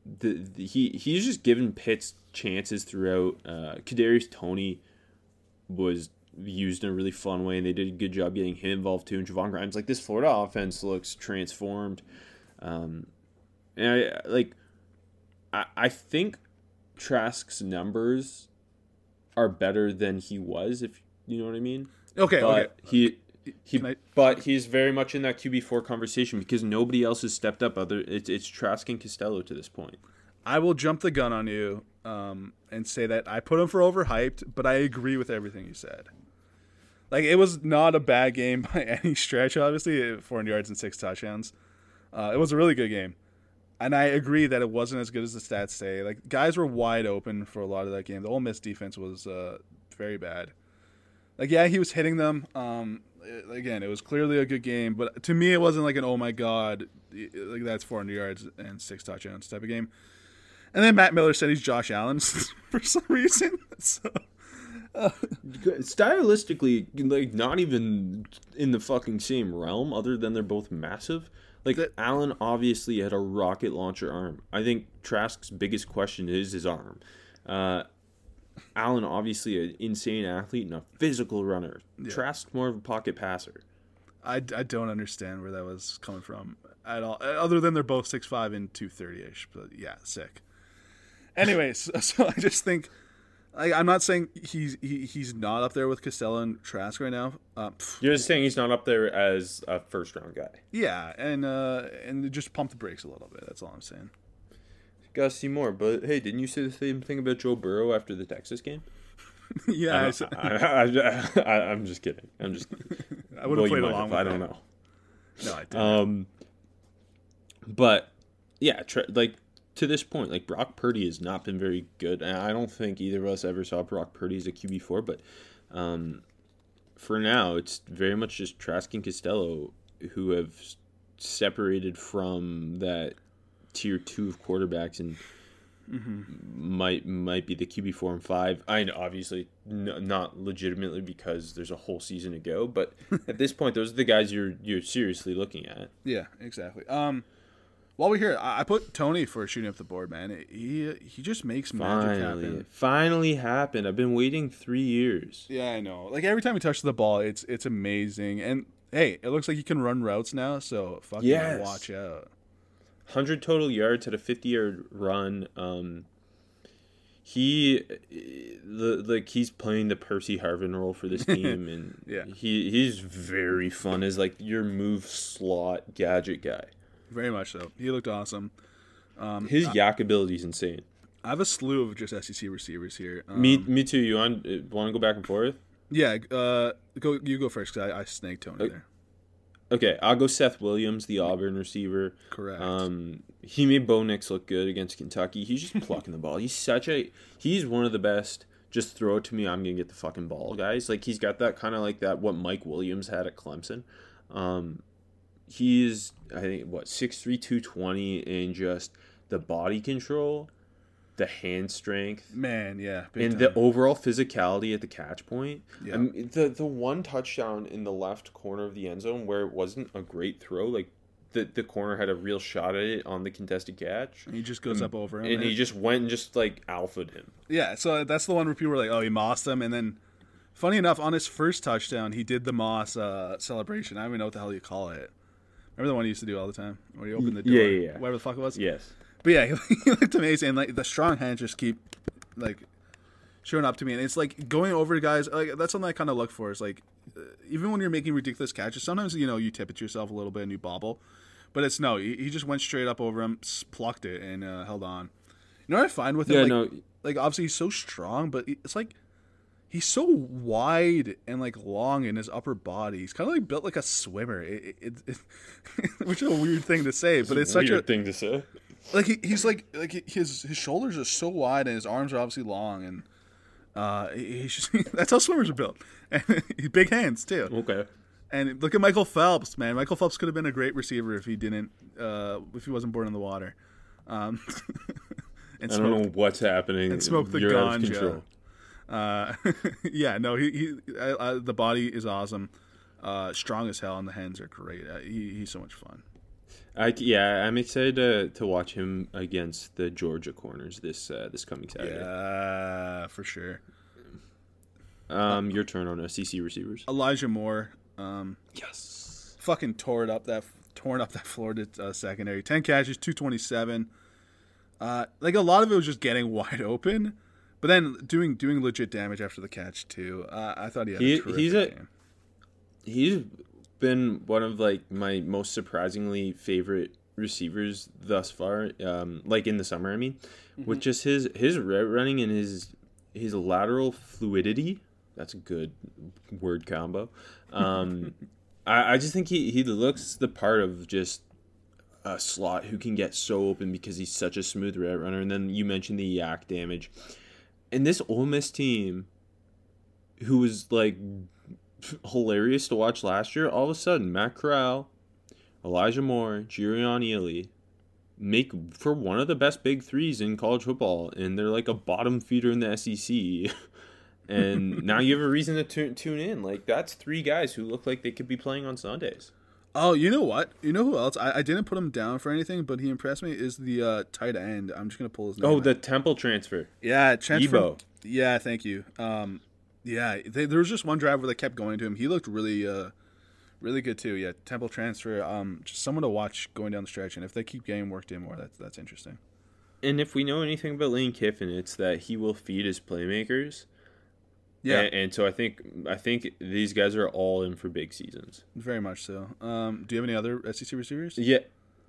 the, the he he's just given Pitts chances throughout. Uh, Kadarius Toney was used in a really fun way, and they did a good job getting him involved too. And Trevon Grimes, like this Florida offense looks transformed. Um, and I like, I I think Trask's numbers are better than he was, if you know what I mean. okay, But okay. he. He, I- but he's very much in that QB four conversation because nobody else has stepped up. Other it's it's Trask and Costello to this point. I will jump the gun on you um, and say that I put him for overhyped, but I agree with everything you said. Like it was not a bad game by any stretch. Obviously, 400 yards and six touchdowns. Uh, it was a really good game, and I agree that it wasn't as good as the stats say. Like guys were wide open for a lot of that game. The Ole Miss defense was uh, very bad. Like yeah, he was hitting them. Um, uh, again, it was clearly a good game, but to me, it wasn't like an oh my god, like that's 400 yards and six touchdowns type of game. And then Matt Miller said he's Josh Allen for some reason. So, Stylistically, like not even in the fucking same realm, other than they're both massive. Like That- Allen obviously had a rocket launcher arm. I think Trask's biggest question is his arm. Uh, Allen obviously an insane athlete and a physical runner. Trask more of a pocket passer. I, I don't understand where that was coming from at all, other than they're both 6'5 and 230 ish. But yeah, sick. Anyways, so I just think. Like, I'm not saying he's he, he's not up there with Costello and Trask right now. Uh, You're just saying he's not up there as a first round guy. yeah, and uh, and just pump the brakes a little bit. That's all I'm saying. Gotta see more. But hey, didn't you say the same thing about Joe Burrow after the Texas game? yeah, I am just kidding. I'm just. I would have played along. with I don't that. know. No, I didn't. Um, but yeah, tra- like to this point, like Brock Purdy has not been very good, and I don't think either of us ever saw Brock Purdy as a QB four. But um, for now, it's very much just Trask and Costello who have separated from that tier two of quarterbacks and. Might might be the QB four and five. I know, obviously n- not legitimately because there's a whole season to go, but at this point, those are the guys you're you're seriously looking at. Yeah, exactly. Um, while we're here, I, I put Toney for shooting up the board. Man, he he just makes magic Finally, happen. finally happened. I've been waiting three years. Yeah, I know. Like every time he touches the ball, it's it's amazing. And hey, it looks like he can run routes now. So fucking Yes. watch out. Hundred total yards, had a fifty-yard run. Um, he, the like he's playing the Percy Harvin role for this team, and Yeah. he he's very fun as like your move slot gadget guy. Very much so. He looked awesome. Um, His yak ability is insane. I have a slew of just SEC receivers here. Um, me, me too. You want want to go back and forth? Yeah. Uh, go. You go first because I, I snaked Toney Uh, there. Okay, I'll go Seth Williams, the Auburn receiver. Correct. Um, he made Bo Nix look good against Kentucky. He's just plucking the ball. He's such a he's one of the best. Just throw it to me. I'm gonna get the fucking ball, guys. Like he's got that kind of like that what Mike Williams had at Clemson. Um, he's I think what 6'3", 220 and just the body control, the hand strength, Man, yeah. and time. the overall physicality at the catch point. Yeah. I mean, the the one touchdown in the left corner of the end zone where it wasn't a great throw, like the the corner had a real shot at it on the contested catch, And he just goes up over him. and he just went and just like alphaed him. Yeah, so that's the one where people were like, "Oh, he mossed him," and then, funny enough, on his first touchdown, he did the moss uh, celebration. I don't even know what the hell you call it. Remember the one he used to do all the time, where he opened the door, Yeah, yeah, yeah. whatever the fuck it was. Yes. But yeah, he, looked amazing. And, like the strong hands just keep like showing up to me, and it's like going over guys. Like that's something I kind of look for. Is like uh, even when you're making ridiculous catches, sometimes you know you tip it to yourself a little bit and you bobble, but it's no. He, he just went straight up over him, plucked it, and uh, held on. You know what I find with him? Yeah, like, no. like obviously he's so strong, but it's like he's so wide and like long in his upper body. He's kind of like built like a swimmer, it, it, it, which is a weird thing to say, but it's such a weird thing to say. Like he, he's like like his his shoulders are so wide and his arms are obviously long and uh he's just that's how swimmers are built. And he's big hands too. Okay. and look at Michael Phelps man. Michael Phelps could have been a great receiver if he didn't uh if he wasn't born in the water. Um and I don't know what's happening. and smoked the You're out of ganja. control. uh yeah no he, he I, I, the body is awesome. Uh strong as hell and the hands are great. Uh, he, he's so much fun I yeah, I'm excited to, to watch him against the Georgia corners this uh, this coming Saturday. yeah for sure Um, your turn on SEC receivers. Elijah Moore um Yes. fucking tore it up that torn up that Florida uh, secondary. Ten catches, two twenty seven. Uh, like a lot of it was just getting wide open, but then doing doing legit damage after the catch too. Uh, I thought he had He- a terrific he's a- game. He's been one of like my most surprisingly favorite receivers thus far. Um, like in the summer, I mean, with just his his route running and his his lateral fluidity. That's a good word combo. Um, I, I just think he he looks the part of just a slot who can get so open because he's such a smooth route runner. And then you mentioned the yak damage, and this Ole Miss team, who was like hilarious to watch last year. All of a sudden, Matt Corral, Elijah Moore, Jerrion Ealy make for one of the best big threes in college football, and they're like a bottom feeder in the SEC. and now you have a reason to tu- tune in. Like that's three guys who look like they could be playing on Sundays. Oh, you know what? You know who else? I, I didn't put him down for anything, but he impressed me. Is the uh, tight end? I'm just gonna pull his name. Oh, out. the Temple transfer. yeah, transfer. Yeboah. Yeah, thank you. Um, yeah, they, there was just one drive where they kept going to him. He looked really, uh, really good too. Yeah, Temple transfer. Um, just someone to watch going down the stretch, and if they keep getting worked in more, that's that's interesting. And if we know anything about Lane Kiffin, it's that he will feed his playmakers. Yeah, And, and so I think I think these guys are all in for big seasons. very much so. Um, do you have any other SEC receivers? Yeah,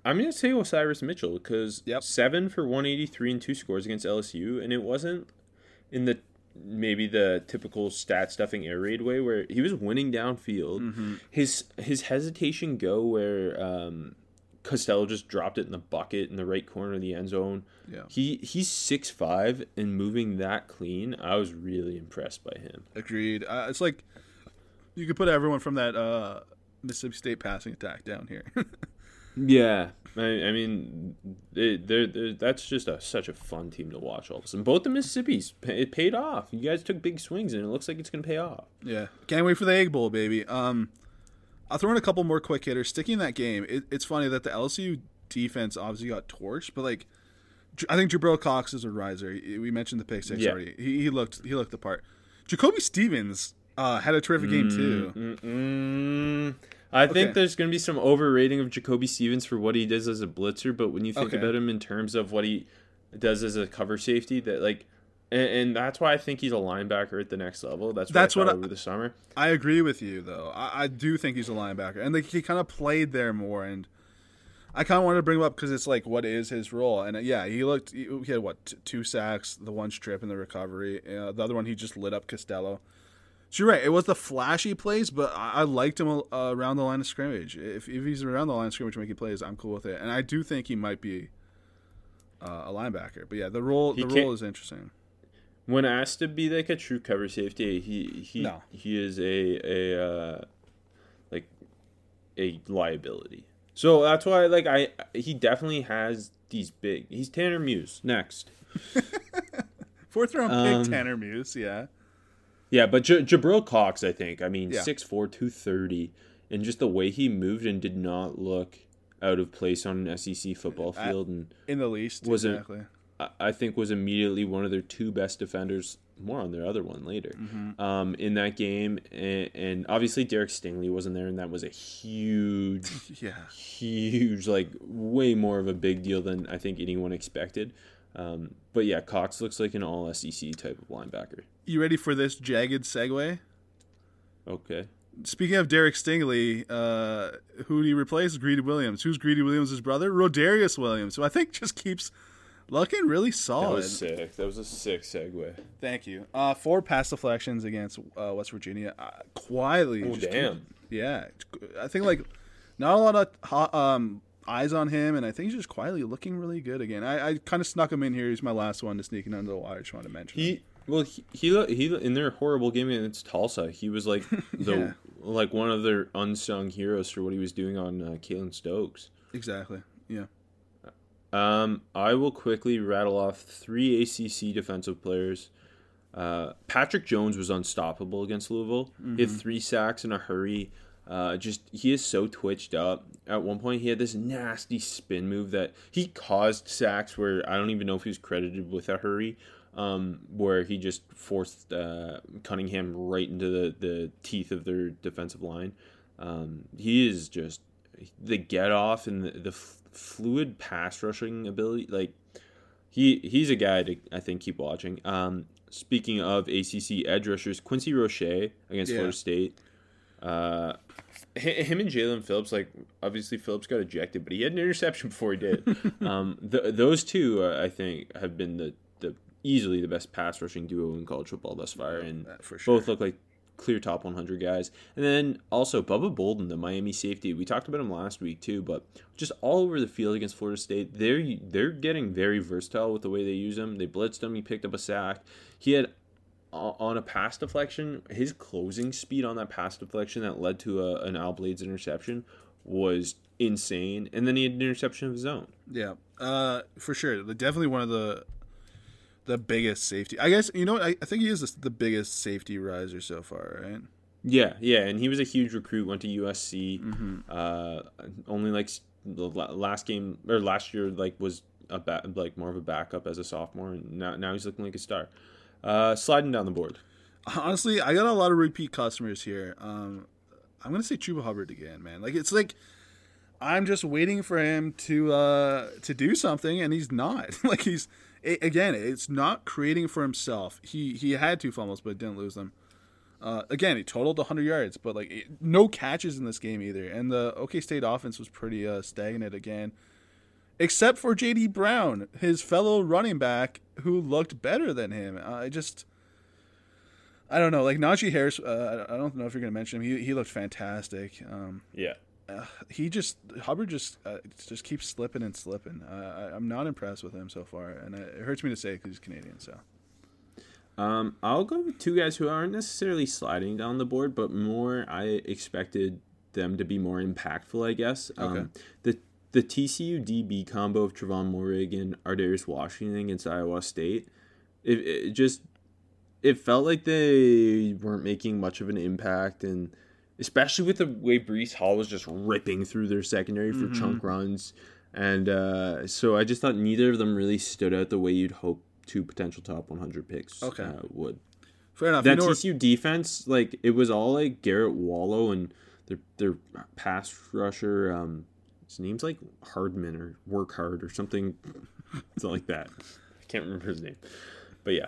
I'm gonna say Osirus Mitchell because Yep. seven for 183 and two scores against LSU, and it wasn't in the maybe the typical stat stuffing air raid way where he was winning downfield. Mm-hmm. His his hesitation go where um, Costello just dropped it in the bucket in the right corner of the end zone. Yeah. He he's six five and moving that clean. I was really impressed by him. Agreed. Uh, it's like you could put everyone from that uh, Mississippi State passing attack down here. Yeah, I, I mean, they, they're, they're, that's just a, such a fun team to watch. All of a sudden, both the Mississippi's it paid off. You guys took big swings, and it looks like it's going to pay off. yeah, can't wait for the Egg Bowl, baby. Um, I'll throw in a couple more quick hitters. Sticking in that game, it, it's funny that the LSU defense obviously got torched, but like, I think Jabril Cox is a riser. We mentioned the pick six Yeah. already. He, he looked he looked the part. Jacoby Stevens uh, had a terrific game too. Mm, I think Okay. there's going to be some overrating of Jacoby Stevens for what he does as a blitzer, but when you think Okay. about him in terms of what he does as a cover safety, that like, and, and that's why I think he's a linebacker at the next level. That's what That's I what I- over the summer. I agree with you though. I, I do think he's a linebacker, and like he kind of played there more. And I kind of wanted to bring him up because it's like what is his role? And uh, yeah, he looked. He he had what t- two sacks, the one strip and the recovery. Uh, the other one he just lit up Costello. So you're right. It was the flashy plays, but I, I liked him uh, around the line of scrimmage. If, if he's around the line of scrimmage making plays, I'm cool with it. And I do think he might be uh, a linebacker. But yeah, the role He the role is interesting. When asked to be like a true cover safety, he he No. he is a a uh, like a liability. So that's why like I he definitely has these big. He's Tanner Muse next. Fourth round pick, Um, Tanner Muse. Yeah. Yeah, but J- Jabril Cox, I think. I mean, Yeah. 6'4", 230, and just the way he moved and did not look out of place on an SEC football field, and In the least, Was exactly. I- I think was immediately one of their two best defenders. More on their other one later. Mm-hmm. Um, in that game, and, and obviously Derek Stingley wasn't there, and that was a huge, Yeah. huge, like way more of a big deal than I think anyone expected. Um, but yeah, Cox looks like an all SEC type of linebacker. You ready for this jagged segue? Okay. Speaking of Derek Stingley, uh, who do you replace? Greedy Williams. Who's Greedy Williams' brother? Rodarius Williams, who I think just keeps looking really solid. That was sick. That was a sick segue. Thank you. Uh, four pass deflections against uh, West Virginia. Uh, quietly. Oh, damn. yeah. I think, like, not a lot of hot, um, eyes on him, and I think he's just quietly looking really good again. I, I kind of snuck him in here. He's my last one to sneak in under the wire. I just wanted to mention him. Well he he, he in their horrible game against Tulsa, he was like the Yeah. like one of their unsung heroes for what he was doing on uh, Keylon Stokes. Exactly. Yeah. Um, I will quickly rattle off three ACC defensive players. Uh, Patrick Jones was unstoppable against Louisville. He had three sacks in a hurry. Uh, just he is so twitched up. At one point, he had this nasty spin move that he caused sacks where I don't even know if he was credited with a hurry. Um, where he just forced uh, Cunningham right into the, the teeth of their defensive line. Um, he is just the get off and the, the f- fluid pass rushing ability. Like he he's a guy to I think keep watching. Um, speaking of ACC edge rushers, Quincy Roche against Yeah. Florida State. Uh, hi- him and Jaelan Phillips, like obviously Phillips got ejected, but he had an interception before he did. um, th- those two, uh, I think, have been the easily the best pass rushing duo in college football thus far, and sure. both look like clear top 100 guys. And then also Bubba Bolden, the Miami safety. We talked about him last week too, but just all over the field against Florida State, they're they're getting very versatile with the way they use him. They blitzed him. He picked up a sack. He had on a pass deflection, his closing speed on that pass deflection that led to a, an Al Blades interception was insane. And then he had an interception of his own. Yeah, uh, for sure. Definitely one of the the biggest safety. I guess you know. I, I think he is the, the biggest safety riser so far, right? Yeah, yeah, and he was a huge recruit. Went to USC. Mm-hmm. Uh, only like the last game or last year, like was a ba- like more of a backup as a sophomore, and now now he's looking like a star. Uh, sliding down the board. Honestly, I got a lot of repeat customers here. Um, I'm gonna say Chuba Hubbard again, man. Like it's like I'm just waiting for him to uh, to do something, and he's not. like he's it, again, it's not creating for himself. He he had two fumbles, but didn't lose them. Uh, again, he totaled 100 yards, but like it, no catches in this game either. And the OK State offense was pretty uh, stagnant again, except for L.D. Brown, his fellow running back, who looked better than him. I just, I don't know. Like Najee Harris, uh, I don't know if you're gonna mention him. He he looked fantastic. Um, yeah. Uh, he just Hubbard just uh, just keeps slipping and slipping. Uh, I, am not impressed with him so far, and it hurts me to say because he's Canadian. So, um, I'll go with two guys who aren't necessarily sliding down the board, but more I expected them to be more impactful. I guess. Okay. Um, the the TCU DB combo of Trevon Moehrig and Ar'Darius Washington against Iowa State, it, it just it felt like they weren't making much of an impact and especially with the way Breece Hall was just ripping through their secondary for mm-hmm. chunk runs. And uh, so I just thought neither of them really stood out the way you'd hope two potential top 100 picks okay. uh, would. Fair enough. That you know TCU defense, like it was all like Garrett Wallow and their their pass rusher. Um, his name's like Hardman or Work Hard or something, something like that. I can't remember his name, but yeah.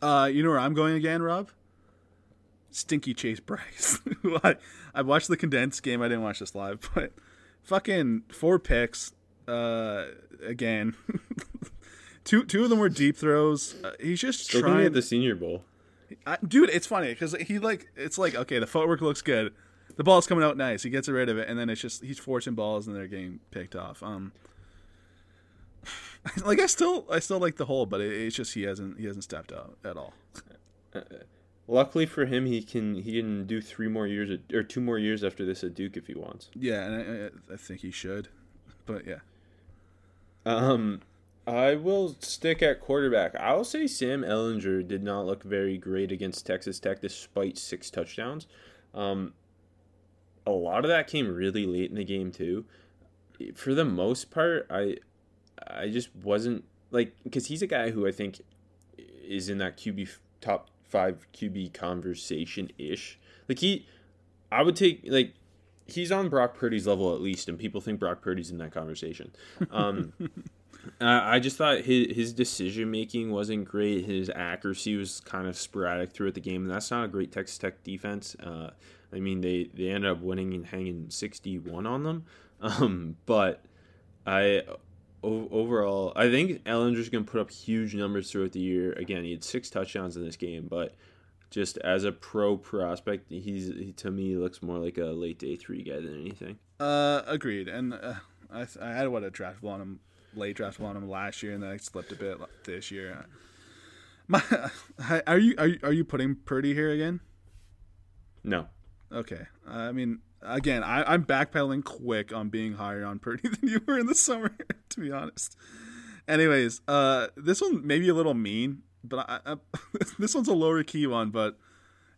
Uh, you know where I'm going again, Rob? Stinky Chase Brice. I, I watched the condensed game. I didn't watch this live, but fucking four picks. Uh, again, two two of them were deep throws. Uh, he's just Still trying at the Senior Bowl. I, dude, it's funny because he like it's like okay, the footwork looks good, the ball's coming out nice. He gets rid of it, and then it's just he's forcing balls and they're getting picked off. Um, like I still I still like the hole, but it, it's just he hasn't he hasn't stepped out at all. Luckily for him, he can he can do three more years at, or two more years after this at Duke if he wants. Yeah, and I, I think he should, but yeah. Um, I will stick at quarterback. I'll say Sam Ehlinger did not look very great against Texas Tech despite six touchdowns. Um, a lot of that came really late in the game too. For the most part, I I just wasn't like because he's a guy who I think is in that QB top five QB conversation ish. Like he, I would take like he's on Brock Purdy's level at least, and people think Brock Purdy's in that conversation. Um, I just thought his his decision making wasn't great. His accuracy was kind of sporadic throughout the game, and that's not a great Texas Tech defense. Uh, I mean, they they ended up winning and hanging sixty one on them, um, but I overall, I think Ehlinger's going to put up huge numbers throughout the year. Again, he had six touchdowns in this game, but just as a pro prospect, he's he, to me looks more like a late day three guy than anything. Uh, agreed. And uh, I I had what a draft on him, late draft on him last year, and then I slipped a bit this year. My, are you are you, are you putting Purdy here again? No. Okay. I mean, again, I, am backpedaling quick on being higher on Purdy than you were in the summer, to be honest. Anyways, uh, this one may be a little mean, but I, I, this one's a lower key one. But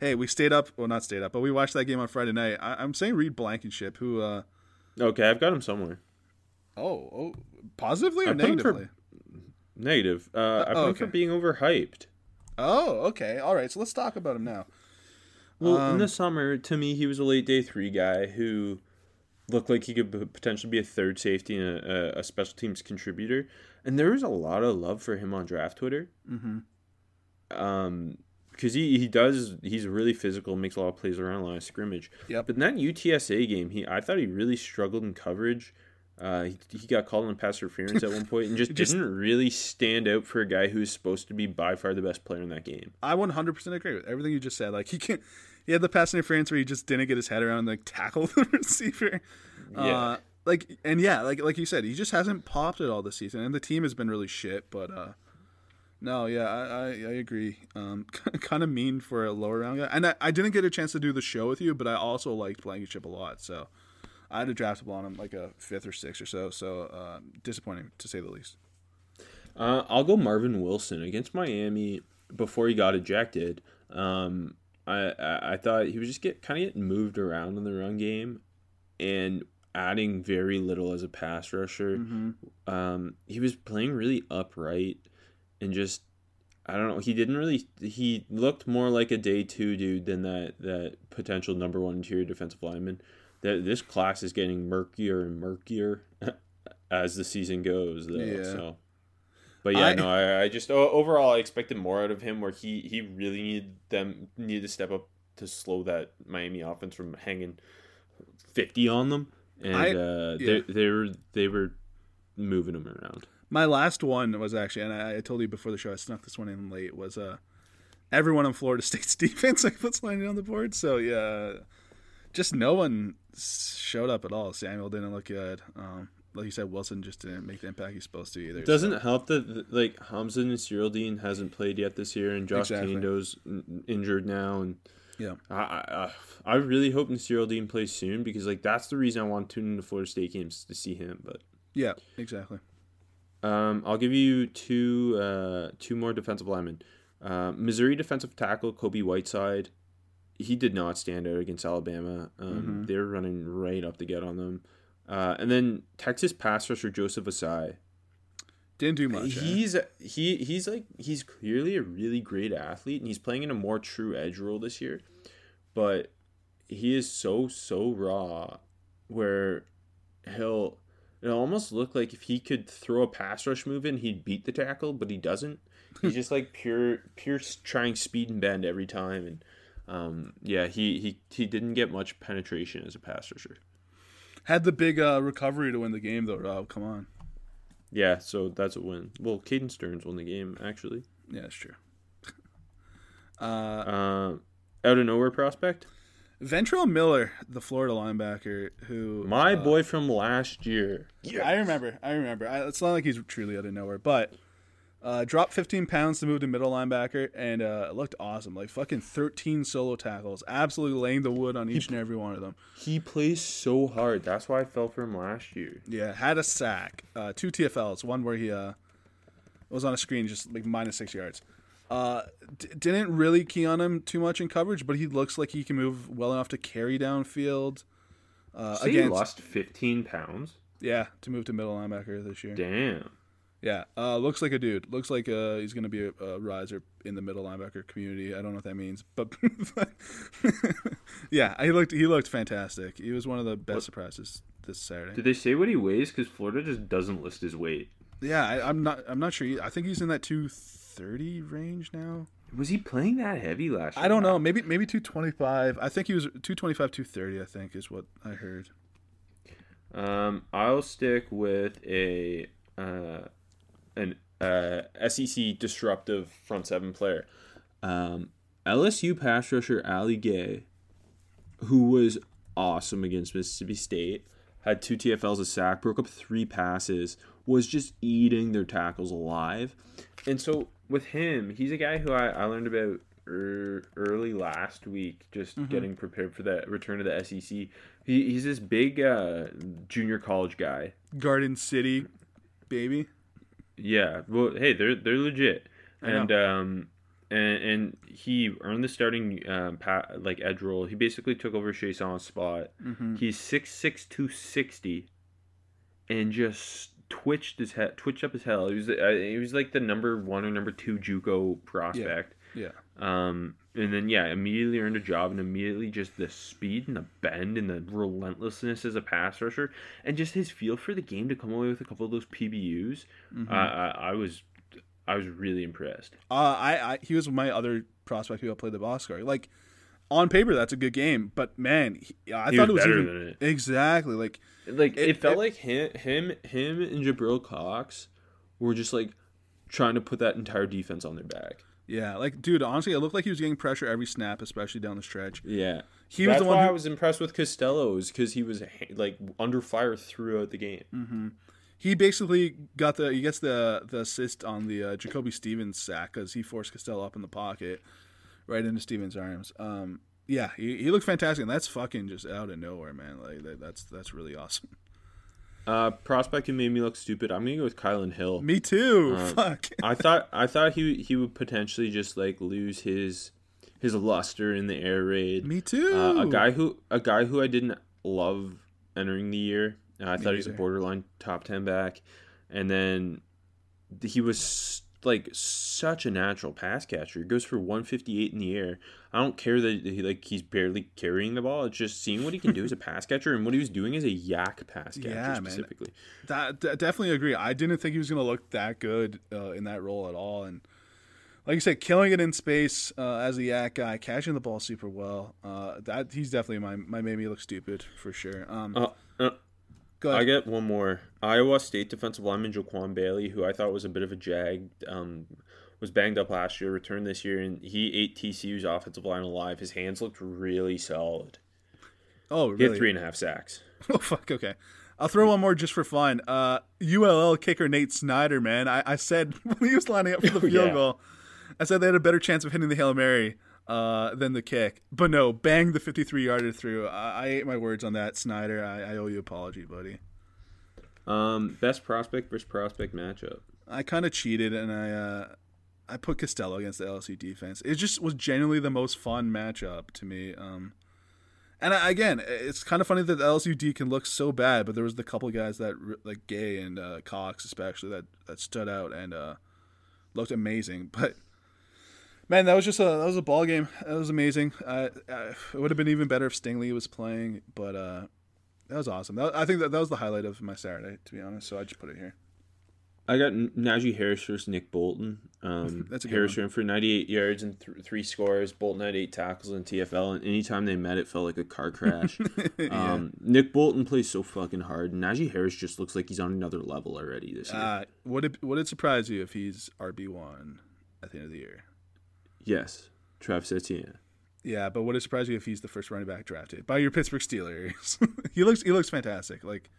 hey, we stayed up. Well, not stayed up, but we watched that game on Friday night. I, am saying Reed Blankenship, who. Uh, okay, I've got him somewhere. Oh, oh positively or I negatively? Negative. Uh, uh, I put oh, okay. him for being overhyped. Oh, okay. All right. So let's talk about him now. Well, um, in the summer, to me, he was a late day three guy who looked like he could potentially be a third safety and a, a special teams contributor. And there was a lot of love for him on draft Twitter. Mm-hmm. Um, because he, he does he's really physical, makes a lot of plays around line of scrimmage. Yep. But in that UTSA game, he I thought he really struggled in coverage. Uh, he, he got called on pass interference at one point and just, just, didn't really stand out for a guy who's supposed to be by far the best player in that game. I 100% agree with everything you just said. Like he can he had the pass interference where he just didn't get his head around and like tackle the receiver. Yeah. Uh, like and yeah, like like you said, he just hasn't popped it all this season, and the team has been really shit. But uh, No, yeah, I, I, I agree. Um, kind of mean for a lower round guy, and I, I didn't get a chance to do the show with you, but I also liked Blankenship a lot, so I had to draft a draftable on him like a fifth or sixth or so. So uh, disappointing to say the least. Uh, I'll go Marvin Wilson against Miami before he got ejected. Um, I, I thought he was just get kind of getting moved around in the run game, and adding very little as a pass rusher. Um, he was playing really upright and just I don't know. He didn't really. He looked more like a day two dude than that that potential number one interior defensive lineman. That this class is getting murkier and murkier as the season goes. Though, Yeah. So, but yeah, I- no. I, I just overall I expected more out of him. Where he he really needed them needed to step up to slow that Miami offense from hanging fifty on them, and I- uh, yeah. they they were they were moving him around. My last one was actually, and I, I told you before the show, I snuck this one in late. Was uh, everyone on Florida State's defense I put sliding on the board. So yeah, just no one showed up at all. Samuel didn't look good. Um, like you said, Wilson just didn't make the impact he's supposed to either. It doesn't so- help that like Hamza Dean hasn't played yet this year, and Josh Exactly. Kaindoh's injured now, and Yeah. I, I I really hope Dean plays soon because like that's the reason I want to tune into Florida State games to see him. But Yeah, exactly. um, I'll give you two uh, two more defensive linemen. Uh, Missouri defensive tackle Kobie Whiteside. He did not stand out against Alabama. Um, They're running right up to get on them. Uh, and then Texas pass rusher Joseph Ossai. Didn't do much. eh? He's he he's like he's clearly a really great athlete, and he's playing in a more true edge role this year. But he is so so raw, where he'll it almost look like if he could throw a pass rush move in, he'd beat the tackle, but he doesn't. He's just like pure pure trying speed and bend every time, and um yeah he he he didn't get much penetration as a pass rusher. Had the big uh, recovery to win the game though. Rob, come on. Yeah, so that's a win. Well, Caden Sterns won the game actually. Yeah, it's true. Uh, uh, out of nowhere prospect. Ventrell Miller, the Florida linebacker, who My uh, boy from last year. Yeah, I remember. I remember. I, it's not like he's truly out of nowhere, but uh, dropped 15 pounds to move to middle linebacker and uh, looked awesome. Like fucking 13 solo tackles, absolutely laying the wood on each and every one of them. He plays so hard. That's why I fell for him last year. Yeah, had a sack, uh, two TFLs, one where he uh, was on a screen just like minus six yards. Uh, d- didn't really key on him too much in coverage, but he looks like he can move well enough to carry downfield. Uh, So he lost 15 pounds. yeah, to move to middle linebacker this year. Damn. Yeah, uh, looks like a dude. Looks like uh, he's going to be a, a riser in the middle linebacker community. I don't know what that means, but yeah, he looked he looked fantastic. He was one of the best surprises this Saturday. Did they say what he weighs? Because Florida just doesn't list his weight. yeah, I, I'm not I'm not sure. I think he's in that 230 range now. Was he playing that heavy last year? I don't know. Maybe maybe 225. I think he was 225 230. I think is what I heard. Um, I'll stick with a uh, an uh, SEC disruptive front seven player. Um, LSU pass rusher Ali Gaye, who was awesome against Mississippi State, had two TFLs a sack, broke up three passes, was just eating their tackles alive. And so with him, he's a guy who I, I learned about er, early last week, just getting prepared for that return to the SEC. He, he's this big uh, junior college guy. Garden City, baby. Yeah, well, hey, they're they're legit, and um, and and he earned the starting um pa- like edge role. He basically took over Chaisson's spot. Mm-hmm. He's six six two sixty, and just twitched his head, twitched up his hell. He was uh, he was like the number one or number two JUCO prospect. Yeah. Um, and then yeah, immediately earned a job, and immediately just the speed and the bend and the relentlessness as a pass rusher, and just his feel for the game to come away with a couple of those PBUs. I, I, I was, I was really impressed. Uh, I, I he was my other prospect who played the box score. Like on paper, that's a good game, but man, he, I He thought was it was even it. exactly like Like it, It- felt it- like him, him, him, and Jabril Cox were just like trying to put that entire defense on their back. Yeah, like dude. Honestly, it looked like he was getting pressure every snap, especially down the stretch. Yeah, He was That's the one why who- I was impressed with Costello, is because he was like under fire throughout the game. Mm. he basically got the he gets the the assist on the uh, Jacoby Stevens sack because he forced Costello up in the pocket, right into Stevens' arms. Um, yeah, he, he looked fantastic, and that's fucking just out of nowhere, man. Like that, that's that's really awesome. Uh, prospect who made me look stupid. I'm gonna go with Kylin Hill. Me too. Um, Fuck. I thought I thought he he would potentially just like lose his his luster in the air raid. Me too. Uh, a guy who a guy who I didn't love entering the year. Uh, I thought he was a borderline top ten back, and then he was like such a natural pass catcher. He goes for 158 in the air. I don't care that he like he's barely carrying the ball. It's just seeing what he can do as a pass catcher and what he was doing as a yak pass catcher Yeah, man. specifically. That, definitely agree. I didn't think he was going to look that good uh, in that role at all, and like you said, killing it in space uh, as a yak guy, catching the ball super well. Uh, that he's definitely my my made me look stupid for sure. Um, Uh, I get one more. Iowa State defensive lineman Jaquan Bailey, who I thought was a bit of a jag, um, was banged up last year, returned this year, and he ate TCU's offensive line alive. His hands looked really solid. oh, really? He had three and a half sacks. Oh fuck. Okay. I'll throw one more just for fun. Uh, ULL kicker Nate Snyder, man. I, I said when he was lining up for the Oh, field yeah. goal, I said they had a better chance of hitting the hail mary uh, than the kick. But no, bang the 53 yarder through. I, I ate my words on that, Snyder. I, I owe you an apology, buddy. Um, best prospect versus prospect matchup. I kind of cheated and I uh, I put Costello against the LSU defense. It just was genuinely the most fun matchup to me. Um, and I, again, it's kind of funny that the LSU D can look so bad, but there was the couple guys that like Gaye and uh, Cox especially that that stood out and uh, looked amazing. But man, that was just a that was a ball game. That was amazing. Uh, it would have been even better if Stingley was playing, but uh, that was awesome. That, I think that that was the highlight of my Saturday, to be honest. So I just put it here. I got Najee Harris versus Nick Bolton. Um, That's a good Harris ran for 98 yards and th- three scores. Bolton had eight tackles in TFL, and anytime they met, it felt like a car crash. um, Nick Bolton plays so fucking hard. Najee Harris just looks like he's on another level already this year. Uh, would it would it surprise you if he's RB one at the end of the year? Yes, Travis Etienne. Yeah, but would it surprise you if he's the first running back drafted by your Pittsburgh Steelers? he looks he looks fantastic. Like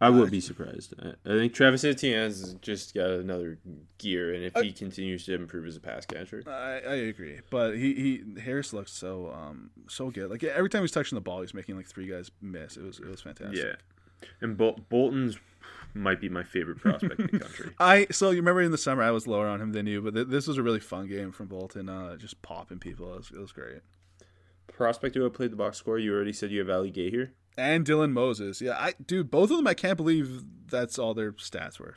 I would be surprised. I, I think Travis Etienne's just got another gear, and if Uh, he continues to improve as a pass catcher, I, I agree, but he, he Harris looks so um so good. Like every time he's touching the ball, he's making like three guys miss. It was it was fantastic. yeah. And Bol- Bolton's might be my favorite prospect in the country. I so you remember in the summer I was lower on him than you, but th- this was a really fun game from Bolton. Uh, just popping people. It was, it was great. Prospect who I played the box score. You already said you have Ali Gaye here. And Dylan Moses. Yeah, I dude, both of them. I can't believe that's all their stats were.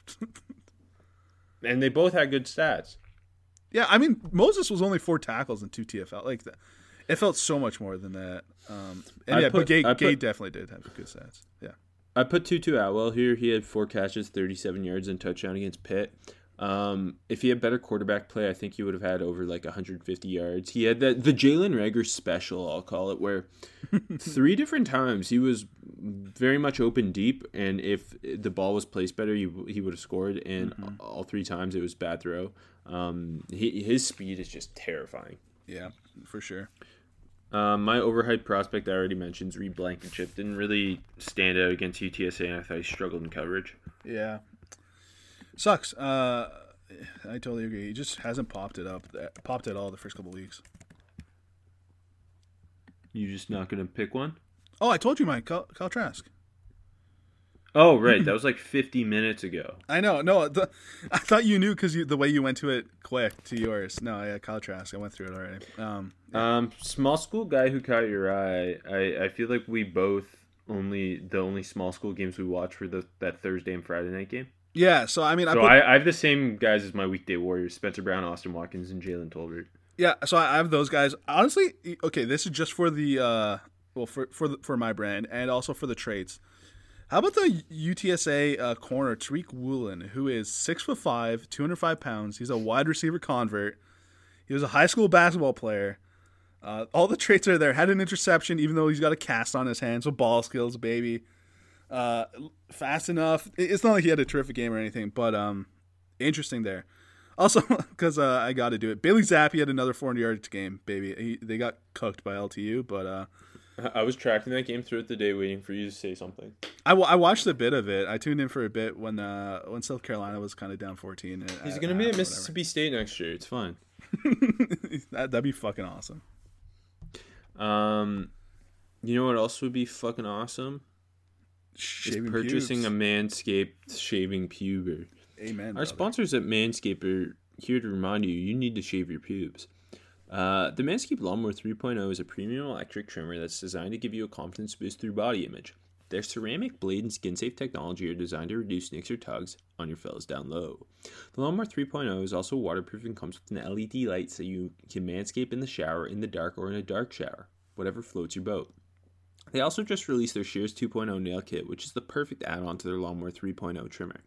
and they both had good stats. Yeah, I mean Moses was only four tackles and two TFL. Like that, it felt so much more than that. Um, and I yeah, but put- Gaye, I Gay definitely did have good stats. Yeah, I put Tutu Atwell here. He had four catches, 37 yards, and touchdown against Pitt. Um, if he had better quarterback play, I think he would have had over like 150 yards. He had that the Jalen Reagor special, I'll call it, where three different times he was very much open deep, and if the ball was placed better, he, he would have scored. And all three times it was bad throw. Um, he, his speed is just terrifying. yeah, for sure. Um, my overhyped prospect I already mentioned, Reed Blankenship, didn't really stand out against UTSA, and I thought he struggled in coverage. Yeah, sucks. Uh, I totally agree. He just hasn't popped it up, popped at all the first couple weeks. You just not gonna pick one? Oh, I told you, Mike. Kyle, Kyle Trask. Oh, right. That was like 50 minutes ago. I know. No, the, I thought you knew because the way you went to it quick to yours. No, yeah, Kyle Trask. I went through it already. Um, Um, small school guy who caught your eye. I, I feel like we both only the only small school games we watch were the that Thursday and Friday night game. yeah. So I mean, I So put, I, I have the same guys as my weekday warriors: Spencer Brown, Austin Watkins, and Jalen Tolbert. Yeah, so I I have those guys. Honestly, okay, this is just for the uh well for for the, for my brand and also for the trades. How about the UTSA uh, corner Tariq Woolen, who is six foot five, two hundred five pounds. He's a wide receiver convert. He was a high school basketball player. Uh, all the traits are there. Had an interception, even though he's got a cast on his hand. So ball skills, baby. Uh, fast enough. It's not like he had a terrific game or anything, but um, interesting there. Also, because uh, I got to do it. Bailey Zappe had another 400 yard game, baby. He, they got cooked by LTU, but uh, I was tracking that game throughout the day, waiting for you to say something. I, w- I watched a bit of it. I tuned in for a bit when uh, when South Carolina was kind of down 14. and- He's gonna be at Mississippi State next year. It's fine. that, that'd be fucking awesome. Um, you know what else would be fucking awesome? Is Shaving purchasing pubes. a Manscaped shaving puber. Amen. Our brother. sponsors at Manscaped are here to remind you you need to shave your pubes. Uh, the Manscaped Lawnmower 3.0 is a premium electric trimmer that's designed to give you a confidence boost through body image. Their ceramic blade and skin safe technology are designed to reduce nicks or tugs on your fellas down low. The Lawnmower 3.0 is also waterproof and comes with an LED light so you can manscape in the shower, in the dark, or in a dark shower, whatever floats your boat. They also just released their Shears 2.0 nail kit, which is the perfect add on to their Lawnmower 3.0 trimmer.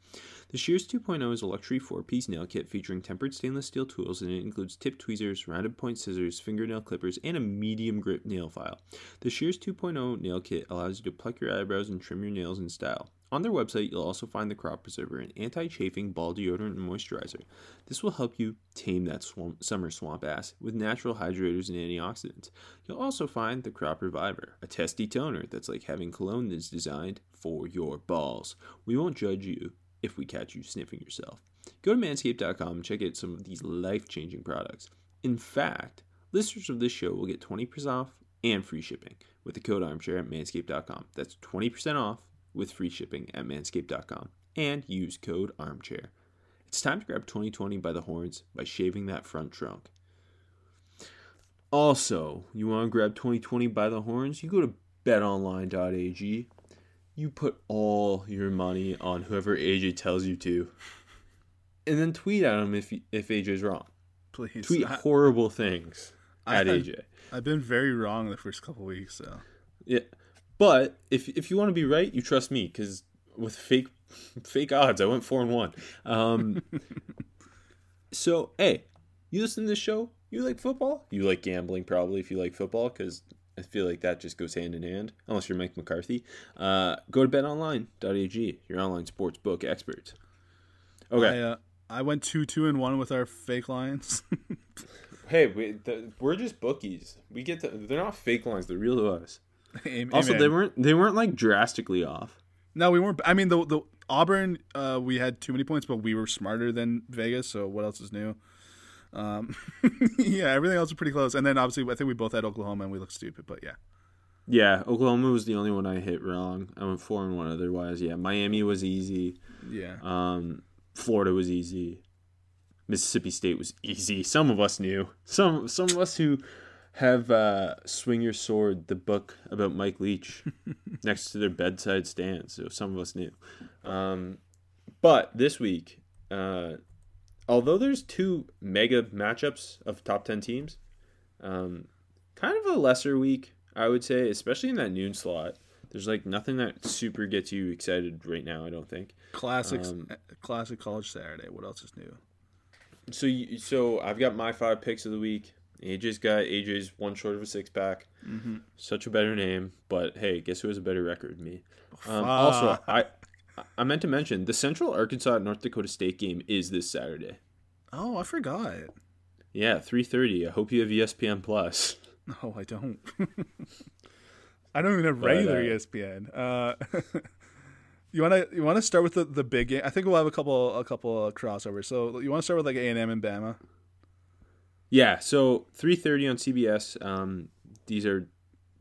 The Shears 2.0 is a luxury four piece nail kit featuring tempered stainless steel tools, and it includes tip tweezers, rounded point scissors, fingernail clippers, and a medium grip nail file. The Shears 2.0 nail kit allows you to pluck your eyebrows and trim your nails in style. On their website, you'll also find the crop preserver, an anti chafing ball deodorant and moisturizer. This will help you tame that summer swamp ass with natural hydrators and antioxidants. You'll also find the crop reviver, a testy toner that's like having cologne that's designed for your balls. We won't judge you if we catch you sniffing yourself. Go to manscaped.com and check out some of these life changing products. In fact, listeners of this show will get 20% off and free shipping with the code armchair at manscaped.com. That's 20% off with free shipping at manscaped.com and use code armchair. It's time to grab 2020 by the horns by shaving that front trunk. Also, you want to grab 2020 by the horns? You go to betonline.ag. You put all your money on whoever AJ tells you to. And then tweet at him if if AJ's wrong. Please. Tweet I, horrible things at I- AJ. I've been very wrong the first couple weeks, so. Yeah, but if if you want to be right, you trust me because with fake fake odds, I went four and one. Um, so hey, you listen to this show. You like football. You like gambling, probably if you like football, because I feel like that just goes hand in hand. Unless you're Mike McCarthy, uh, go to betonline.ag, your online sports book experts. Okay, I, uh, I went 2 2 and 1 with our fake lines. hey, we, the, we're just bookies. We get to, They're not fake lines; they're real to us. Am- Also, they weren't they weren't like drastically off. No, we weren't. I mean, the the Auburn, uh, we had too many points, but we were smarter than Vegas. So what else is new? Um, yeah, everything else was pretty close. And then obviously, I think we both had Oklahoma, and we looked stupid. But yeah, Yeah, Oklahoma was the only one I hit wrong. I went four and one otherwise. Yeah, Miami was easy. yeah. Um, Florida was easy. Mississippi State was easy. Some of us knew. Some some of us who have uh, Swing Your Sword, the book about Mike Leach, next to their bedside stand. So some of us knew. Um, but this week, uh, although there's two mega matchups of top ten teams, um, kind of a lesser week, I would say, especially in that noon slot. There's like nothing that super gets you excited right now. I don't think. Classics, Um, classic college Saturday. What else is new? So you, so I've got my five picks of the week. AJ's got AJ's one short of a six pack. Mm-hmm. Such a better name, but hey, guess who has a better record me? Um, also, I I meant to mention the Central Arkansas North Dakota State game is this Saturday. Oh, I forgot. Yeah, three thirty. I hope you have ESPN Plus. No, I don't. I don't even have But, regular uh, ESPN. Uh, you wanna you wanna start with the, the big game? I think we'll have a couple a couple of crossovers. So you want to start with like A and M and Bama? Yeah, so three thirty on CBS. Um, these are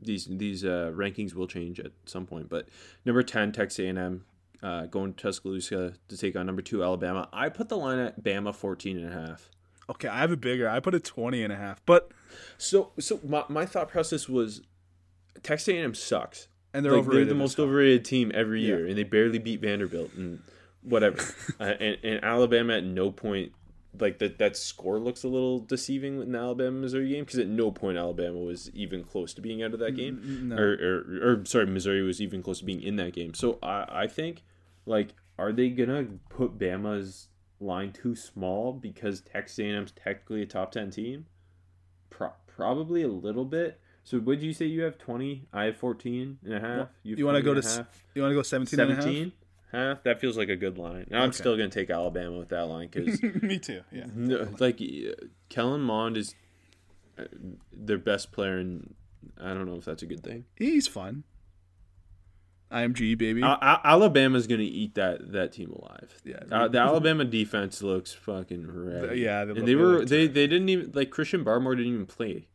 these these uh, rankings will change at some point, but number ten Texas A and M uh, going to Tuscaloosa to take on number two Alabama. I put the line at Bama 14 and a half. Okay, I have it bigger. I put it 20 and a half. But So so my, my thought process was Texas A and M sucks. and they're like, overrated. they're the most overrated team every year, and they barely beat Vanderbilt and whatever. uh, and, and Alabama at no point like that that score looks a little deceiving in the Alabama Missouri game because at no point Alabama was even close to being out of that game, no. or, or or sorry Missouri was even close to being in that game. So I I think like are they gonna put Bama's line too small because Texas A&M's technically a top ten team? Pro- probably a little bit. So would you say you have 20? I have 14 and a half. You have want to go to and a s- half? you want to go 17 and a half? 17? Half? That feels like a good line. I'm still going to take Alabama with that line because Me too. Yeah. like uh, Kellen Mond is uh, their best player and I don't know if that's a good thing. He's fun. IMG baby. Al- Alabama's gonna eat that that team alive. Yeah. uh, the Alabama defense looks fucking red. yeah, they and they were they they didn't even like Christian Barmore didn't even play.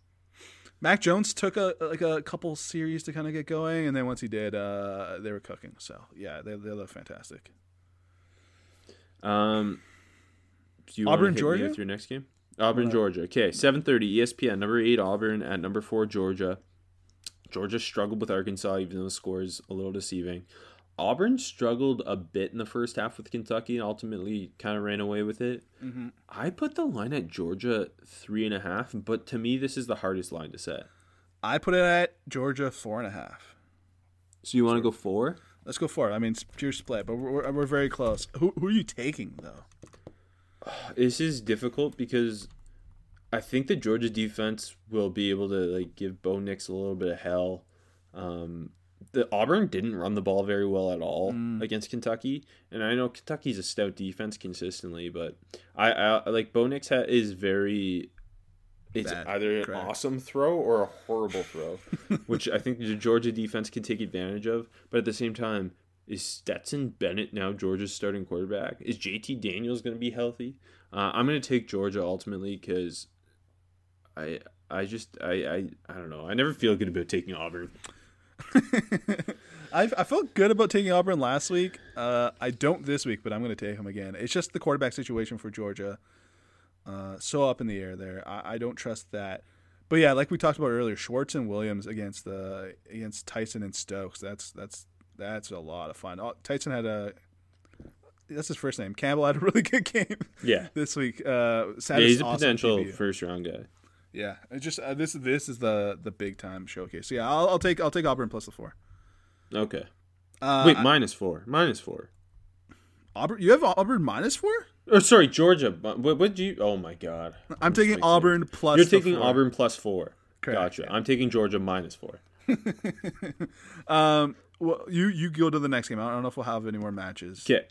Mac Jones took a like a couple series to kind of get going, and then once he did, uh, they were cooking. So yeah, they they look fantastic. Um, do you Auburn, Georgia? with your next game? Auburn, Georgia. Okay, seven thirty. ESPN. Number eight Auburn at number four Georgia. Georgia struggled with Arkansas, even though the score is a little deceiving. Auburn struggled a bit in the first half with Kentucky and ultimately kind of ran away with it. Mm-hmm. I put the line at Georgia three and a half, but to me, this is the hardest line to set. I put it at Georgia four and a half. So you want to go four? Let's go four. I mean, it's pure split, but we're, we're, we're very close. Who, who are you taking though? This is difficult because I think the Georgia defense will be able to like give Bo Nix a little bit of hell. Um, the Auburn didn't run the ball very well at all Mm. against Kentucky, and I know Kentucky's a stout defense consistently, but I, I like Bo Nix ha- is very. It's Bad. either an Correct. awesome throw or a horrible throw, which I think the Georgia defense can take advantage of. But at the same time, is Stetson Bennett now Georgia's starting quarterback? Is JT Daniels going to be healthy? Uh, I'm going to take Georgia ultimately because I I just I, I I don't know. I never feel good about taking Auburn. I, I felt good about taking Auburn last week. Uh, I don't this week, but I'm going to take him again. It's just the quarterback situation for Georgia. Uh, so up in the air there. I, I don't trust that. But yeah, like we talked about earlier, Schwartz and Williams against the against Tyson and Stokes. That's that's that's a lot of fun. Oh, Tyson had a that's his first name. Campbell had a really good game Yeah. this week. Uh, Yeah, he's a potential QB. first round guy. Yeah, it's just uh, this this is the the big time showcase. So yeah, I'll, I'll take I'll take Auburn plus the four. Okay. Uh, Wait, I- minus four. Minus four. Auburn, you have Auburn minus four? Or sorry, Georgia. What would you? Oh my god. I'm This taking Auburn sense. plus. You're taking four. Auburn plus four. Correct, Gotcha. yeah. I'm taking Georgia minus four. Um, well, you you go to the next game. I don't know if we'll have any more matches. Okay.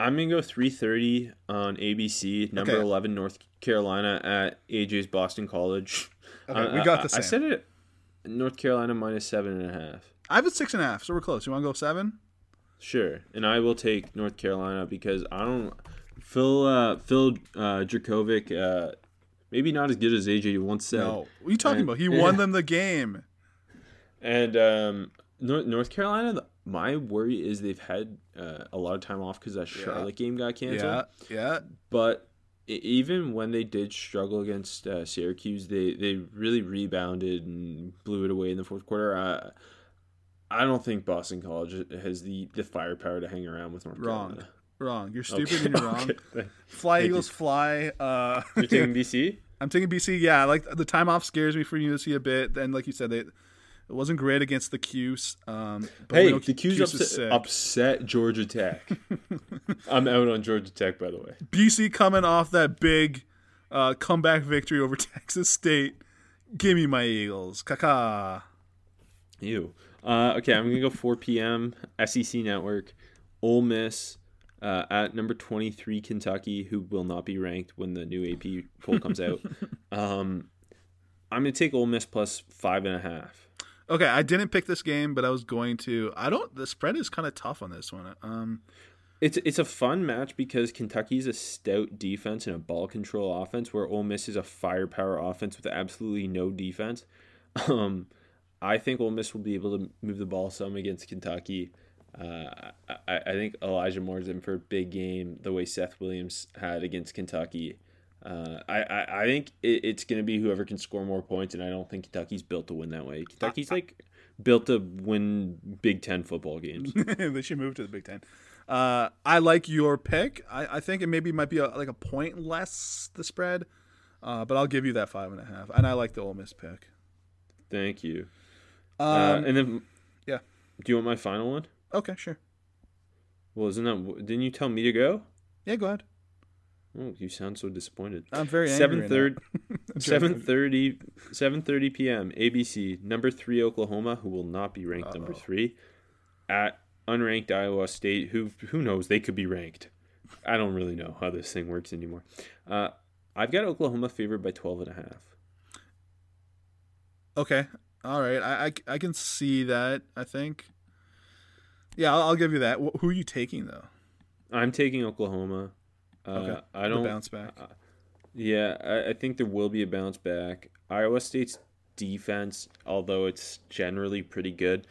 I'm gonna go 3:30 on ABC. Number Okay. 11, North Carolina at AJ's Boston College. Okay, Uh, we got the I, I said it. North Carolina minus seven and a half. I have it six and a half, so we're close. You want to go seven? Sure, and I will take North Carolina because I don't. Phil uh, Phil uh, Jurkovec, uh, maybe not as good as AJ once said. No. What are you talking And- about? He yeah. won them the game. And um, North, Carolina, my worry is they've had uh, a lot of time off because that Charlotte game got canceled. Yeah, yeah. But even when they did struggle against uh, Syracuse, they, they really rebounded and blew it away in the fourth quarter. I, I don't think Boston College has the, the firepower to hang around with North Wrong. Carolina. Wrong. You're stupid Okay, and you're wrong. okay. Fly Thank Eagles fly. Uh, You're taking BC? I'm taking BC. Yeah, like the time off scares me for USC a bit. Then, like you said, they, it wasn't great against the Cuse. Um, Hey, the Q's Cuse upset, upset Georgia Tech. I'm out on Georgia Tech, by the way. BC coming off that big uh, comeback victory over Texas State. Give me my Eagles. Kaka. Ew. Uh, okay, I'm gonna go 4 p.m. SEC Network, Ole Miss uh, at number 23 Kentucky, who will not be ranked when the new AP poll comes out. um, I'm gonna take Ole Miss plus five and a half. Okay, I didn't pick this game, but I was going to. I don't. The spread is kind of tough on this one. Um, It's it's a fun match because Kentucky's a stout defense and a ball control offense, where Ole Miss is a firepower offense with absolutely no defense. Um, I think Ole Miss will be able to move the ball some against Kentucky. Uh, I, I think Elijah Moore's in for a big game, the way Seth Williams had against Kentucky. Uh, I, I, I think it, it's going to be whoever can score more points, and I don't think Kentucky's built to win that way. Kentucky's like built to win Big Ten football games. they should move to the Big Ten. Uh, I like your pick. I, I think it maybe might be a, like a point less the spread, uh, but I'll give you that five and a half. And I like the Ole Miss pick. Thank you. Um, uh, and then, yeah. Do you want my final one? okay, sure. Well, isn't that? Didn't you tell me to go? Yeah, go ahead. Oh, you sound so disappointed. I'm very angry Seven right thirty, now. seven thirty, seven thirty p.m. ABC number three Oklahoma, who will not be ranked number three, at unranked Iowa State, who who knows they could be ranked. I don't really know how this thing works anymore. Uh, I've got Oklahoma favored by twelve and a half. Okay. All right, I, I, I can see that. I think. Yeah, I'll, I'll give you that. Wh- Who are you taking though? I'm taking Oklahoma. Uh, Okay. I don't bounce back. Yeah, I, I think there will be a bounce back. Iowa State's defense, although it's generally pretty good,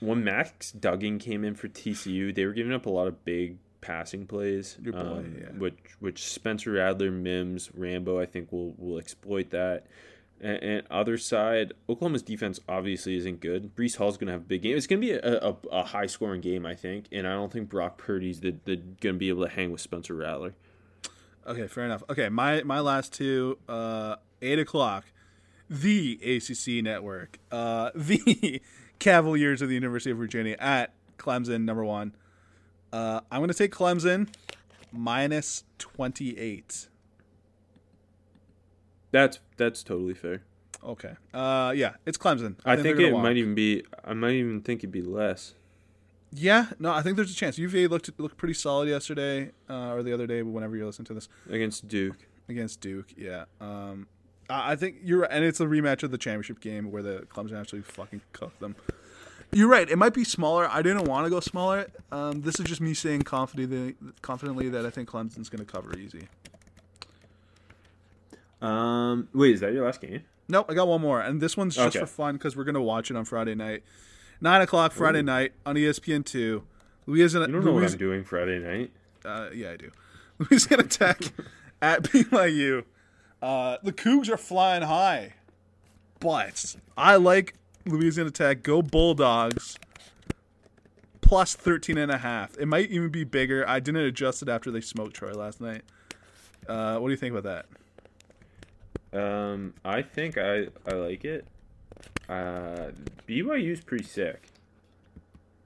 when Max Duggan came in for TCU, they were giving up a lot of big passing plays, boy, um, yeah. which which Spencer Rattler, Mims, Rambo, I think will will exploit that. And, and other side, Oklahoma's defense obviously isn't good. Breece Hall's going to have a big game. It's going to be a, a, a high scoring game, I think, and I don't think Brock Purdy's the, the going to be able to hang with Spencer Rattler. Okay, fair enough. Okay, my my last two, uh, eight o'clock, the ACC network, uh, the Cavaliers of the University of Virginia at Clemson, number one. Uh, I'm going to take Clemson minus twenty eight. That's that's totally fair. Okay. Uh, yeah, it's Clemson. I, they're think it might even be. I might even think it'd be less. Yeah, no, I think there's a chance. UVA looked looked pretty solid yesterday uh, or the other day, but whenever you listen to this against Duke. against Duke, yeah. Um, I I think you're right, and it's a rematch of the championship game where the Clemson actually fucking cooked them. You're right. It might be smaller. I didn't want to go smaller. Um, this is just me saying confidently, confidently that I think Clemson's going to cover easy. Um, wait, is that your last game? Nope, I got one more, and this one's just Okay. for fun because we're going to watch it on Friday night, nine o'clock Friday Ooh. night on ESPN two. Louisiana. You don't know what I'm doing Friday night. Uh, yeah, I do. Louisiana Tech at BYU. Uh, the Cougs are flying high, but I like Louisiana Tech. Go Bulldogs. Plus 13 and a half. It might even be bigger. I didn't adjust it after they smoked Troy last night. Uh, what do you think about that? Um, I think I I like it. Uh, BYU's pretty sick.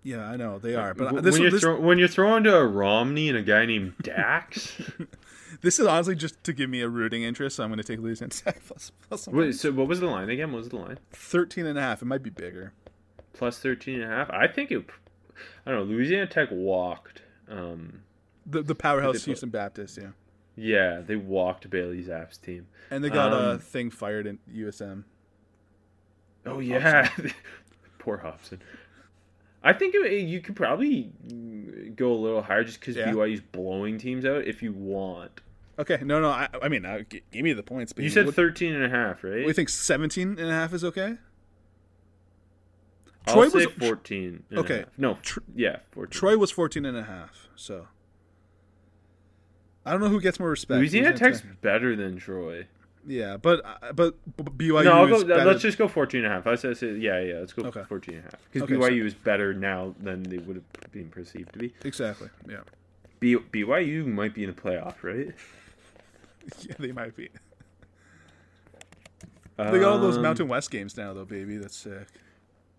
Yeah, I know they are, but W- this when you're this, throw, when you're throwing to a Romney and a guy named Dax. this is honestly just to give me a rooting interest. So I'm going to take Louisiana Tech plus, plus Wait, so what was the line again? What was the line? 13 and a half. It might be bigger. Plus 13 and a half. I think it. I don't know. Louisiana Tech walked. Um, The the powerhouse Houston Baptist, yeah. Yeah, they walked Bailey Zappe's team. And they got a Um, thing fired in USM. Oh yeah, poor Hopson. I think it, you could probably go a little higher just because Yeah. BYU's blowing teams out if you want. Okay, no, no. I, I mean, uh, g- give me the points. Baby. You said what, 13 and a half, right? you think 17 and a half is okay? I'll Troy say was- 14. and a Okay. No, Tr- yeah, 14. Troy was 14 and a half. So I don't know who gets more respect. Louisiana Louisiana Tech's Tech- better than Troy. Yeah, but uh, but BYU no, go, better. let's just go 14 and a half. I said, yeah, yeah, let's go Okay. 14 and a half. Because Okay, so- BYU is better now than they would have been perceived to be. exactly. Yeah. B- BYU might be in the playoff, right? yeah, they might be. They got all those Um, Mountain West games now, though, baby. That's sick.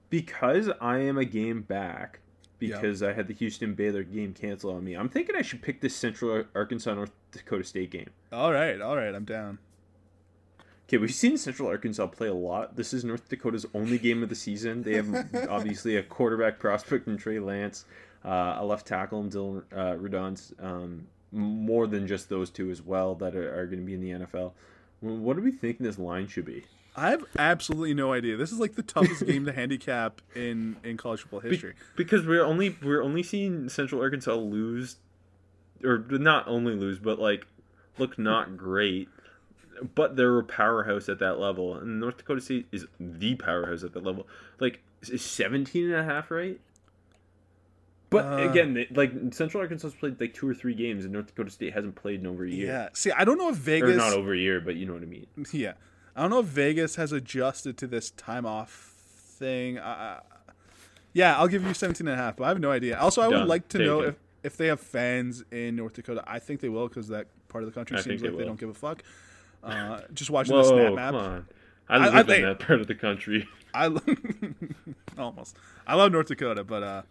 because I am a game back because I had the Houston Baylor game canceled on me. I'm thinking I should pick this Central Arkansas North Dakota State game. All right, all right. I'm down. Okay, we've seen Central Arkansas play a lot. This is North Dakota's only game of the season. They have obviously a quarterback prospect in Trey Lance, uh, a left tackle in Dillon uh, Radunz, um, more than just those two as well that are, are going to be in the NFL. What do we think this line should be? I have absolutely no idea. This is like the toughest game to handicap in in college football Be- history. because we're only we're only seeing Central Arkansas lose, or not only lose, but like look not great. But they're a powerhouse at that level, and North Dakota State is the powerhouse at that level. Like is 17 and a half right? But Uh, again, they, like Central Arkansas's played like two or three games, and North Dakota State hasn't played in over a year. Yeah. See, I don't know if Or Vegas. not over a year, but you know what I mean. Yeah, I don't know if Vegas has adjusted to this time off thing. Uh, yeah, I'll give you 17 and a half, but I have no idea. Also, I would like to know Taken. if if they have fans in North Dakota. I think they will because that part of the country I seems think they like they don't give a fuck. Uh, just watching Whoa, the snap come map. on! I I- live I in think- that part of the country. I almost. I love North Dakota, but uh,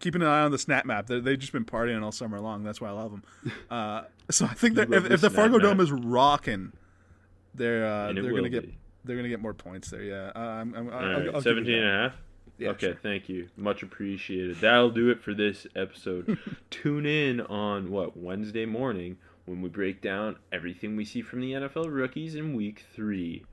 keeping an eye on the snap map. They they've just been partying all summer long. That's why I love them. Uh, so I think that if, the if the Fargo map. Dome is rocking, they're uh, they're gonna get be. they're gonna get more points there. Yeah, uh, I'm, I'm, All I'll, right, I'll give you 17 and a half? Yeah, okay, sure. thank you. Much appreciated. That'll do it for this episode. Tune in on what Wednesday morning when we break down everything we see from the NFL rookies in week 3.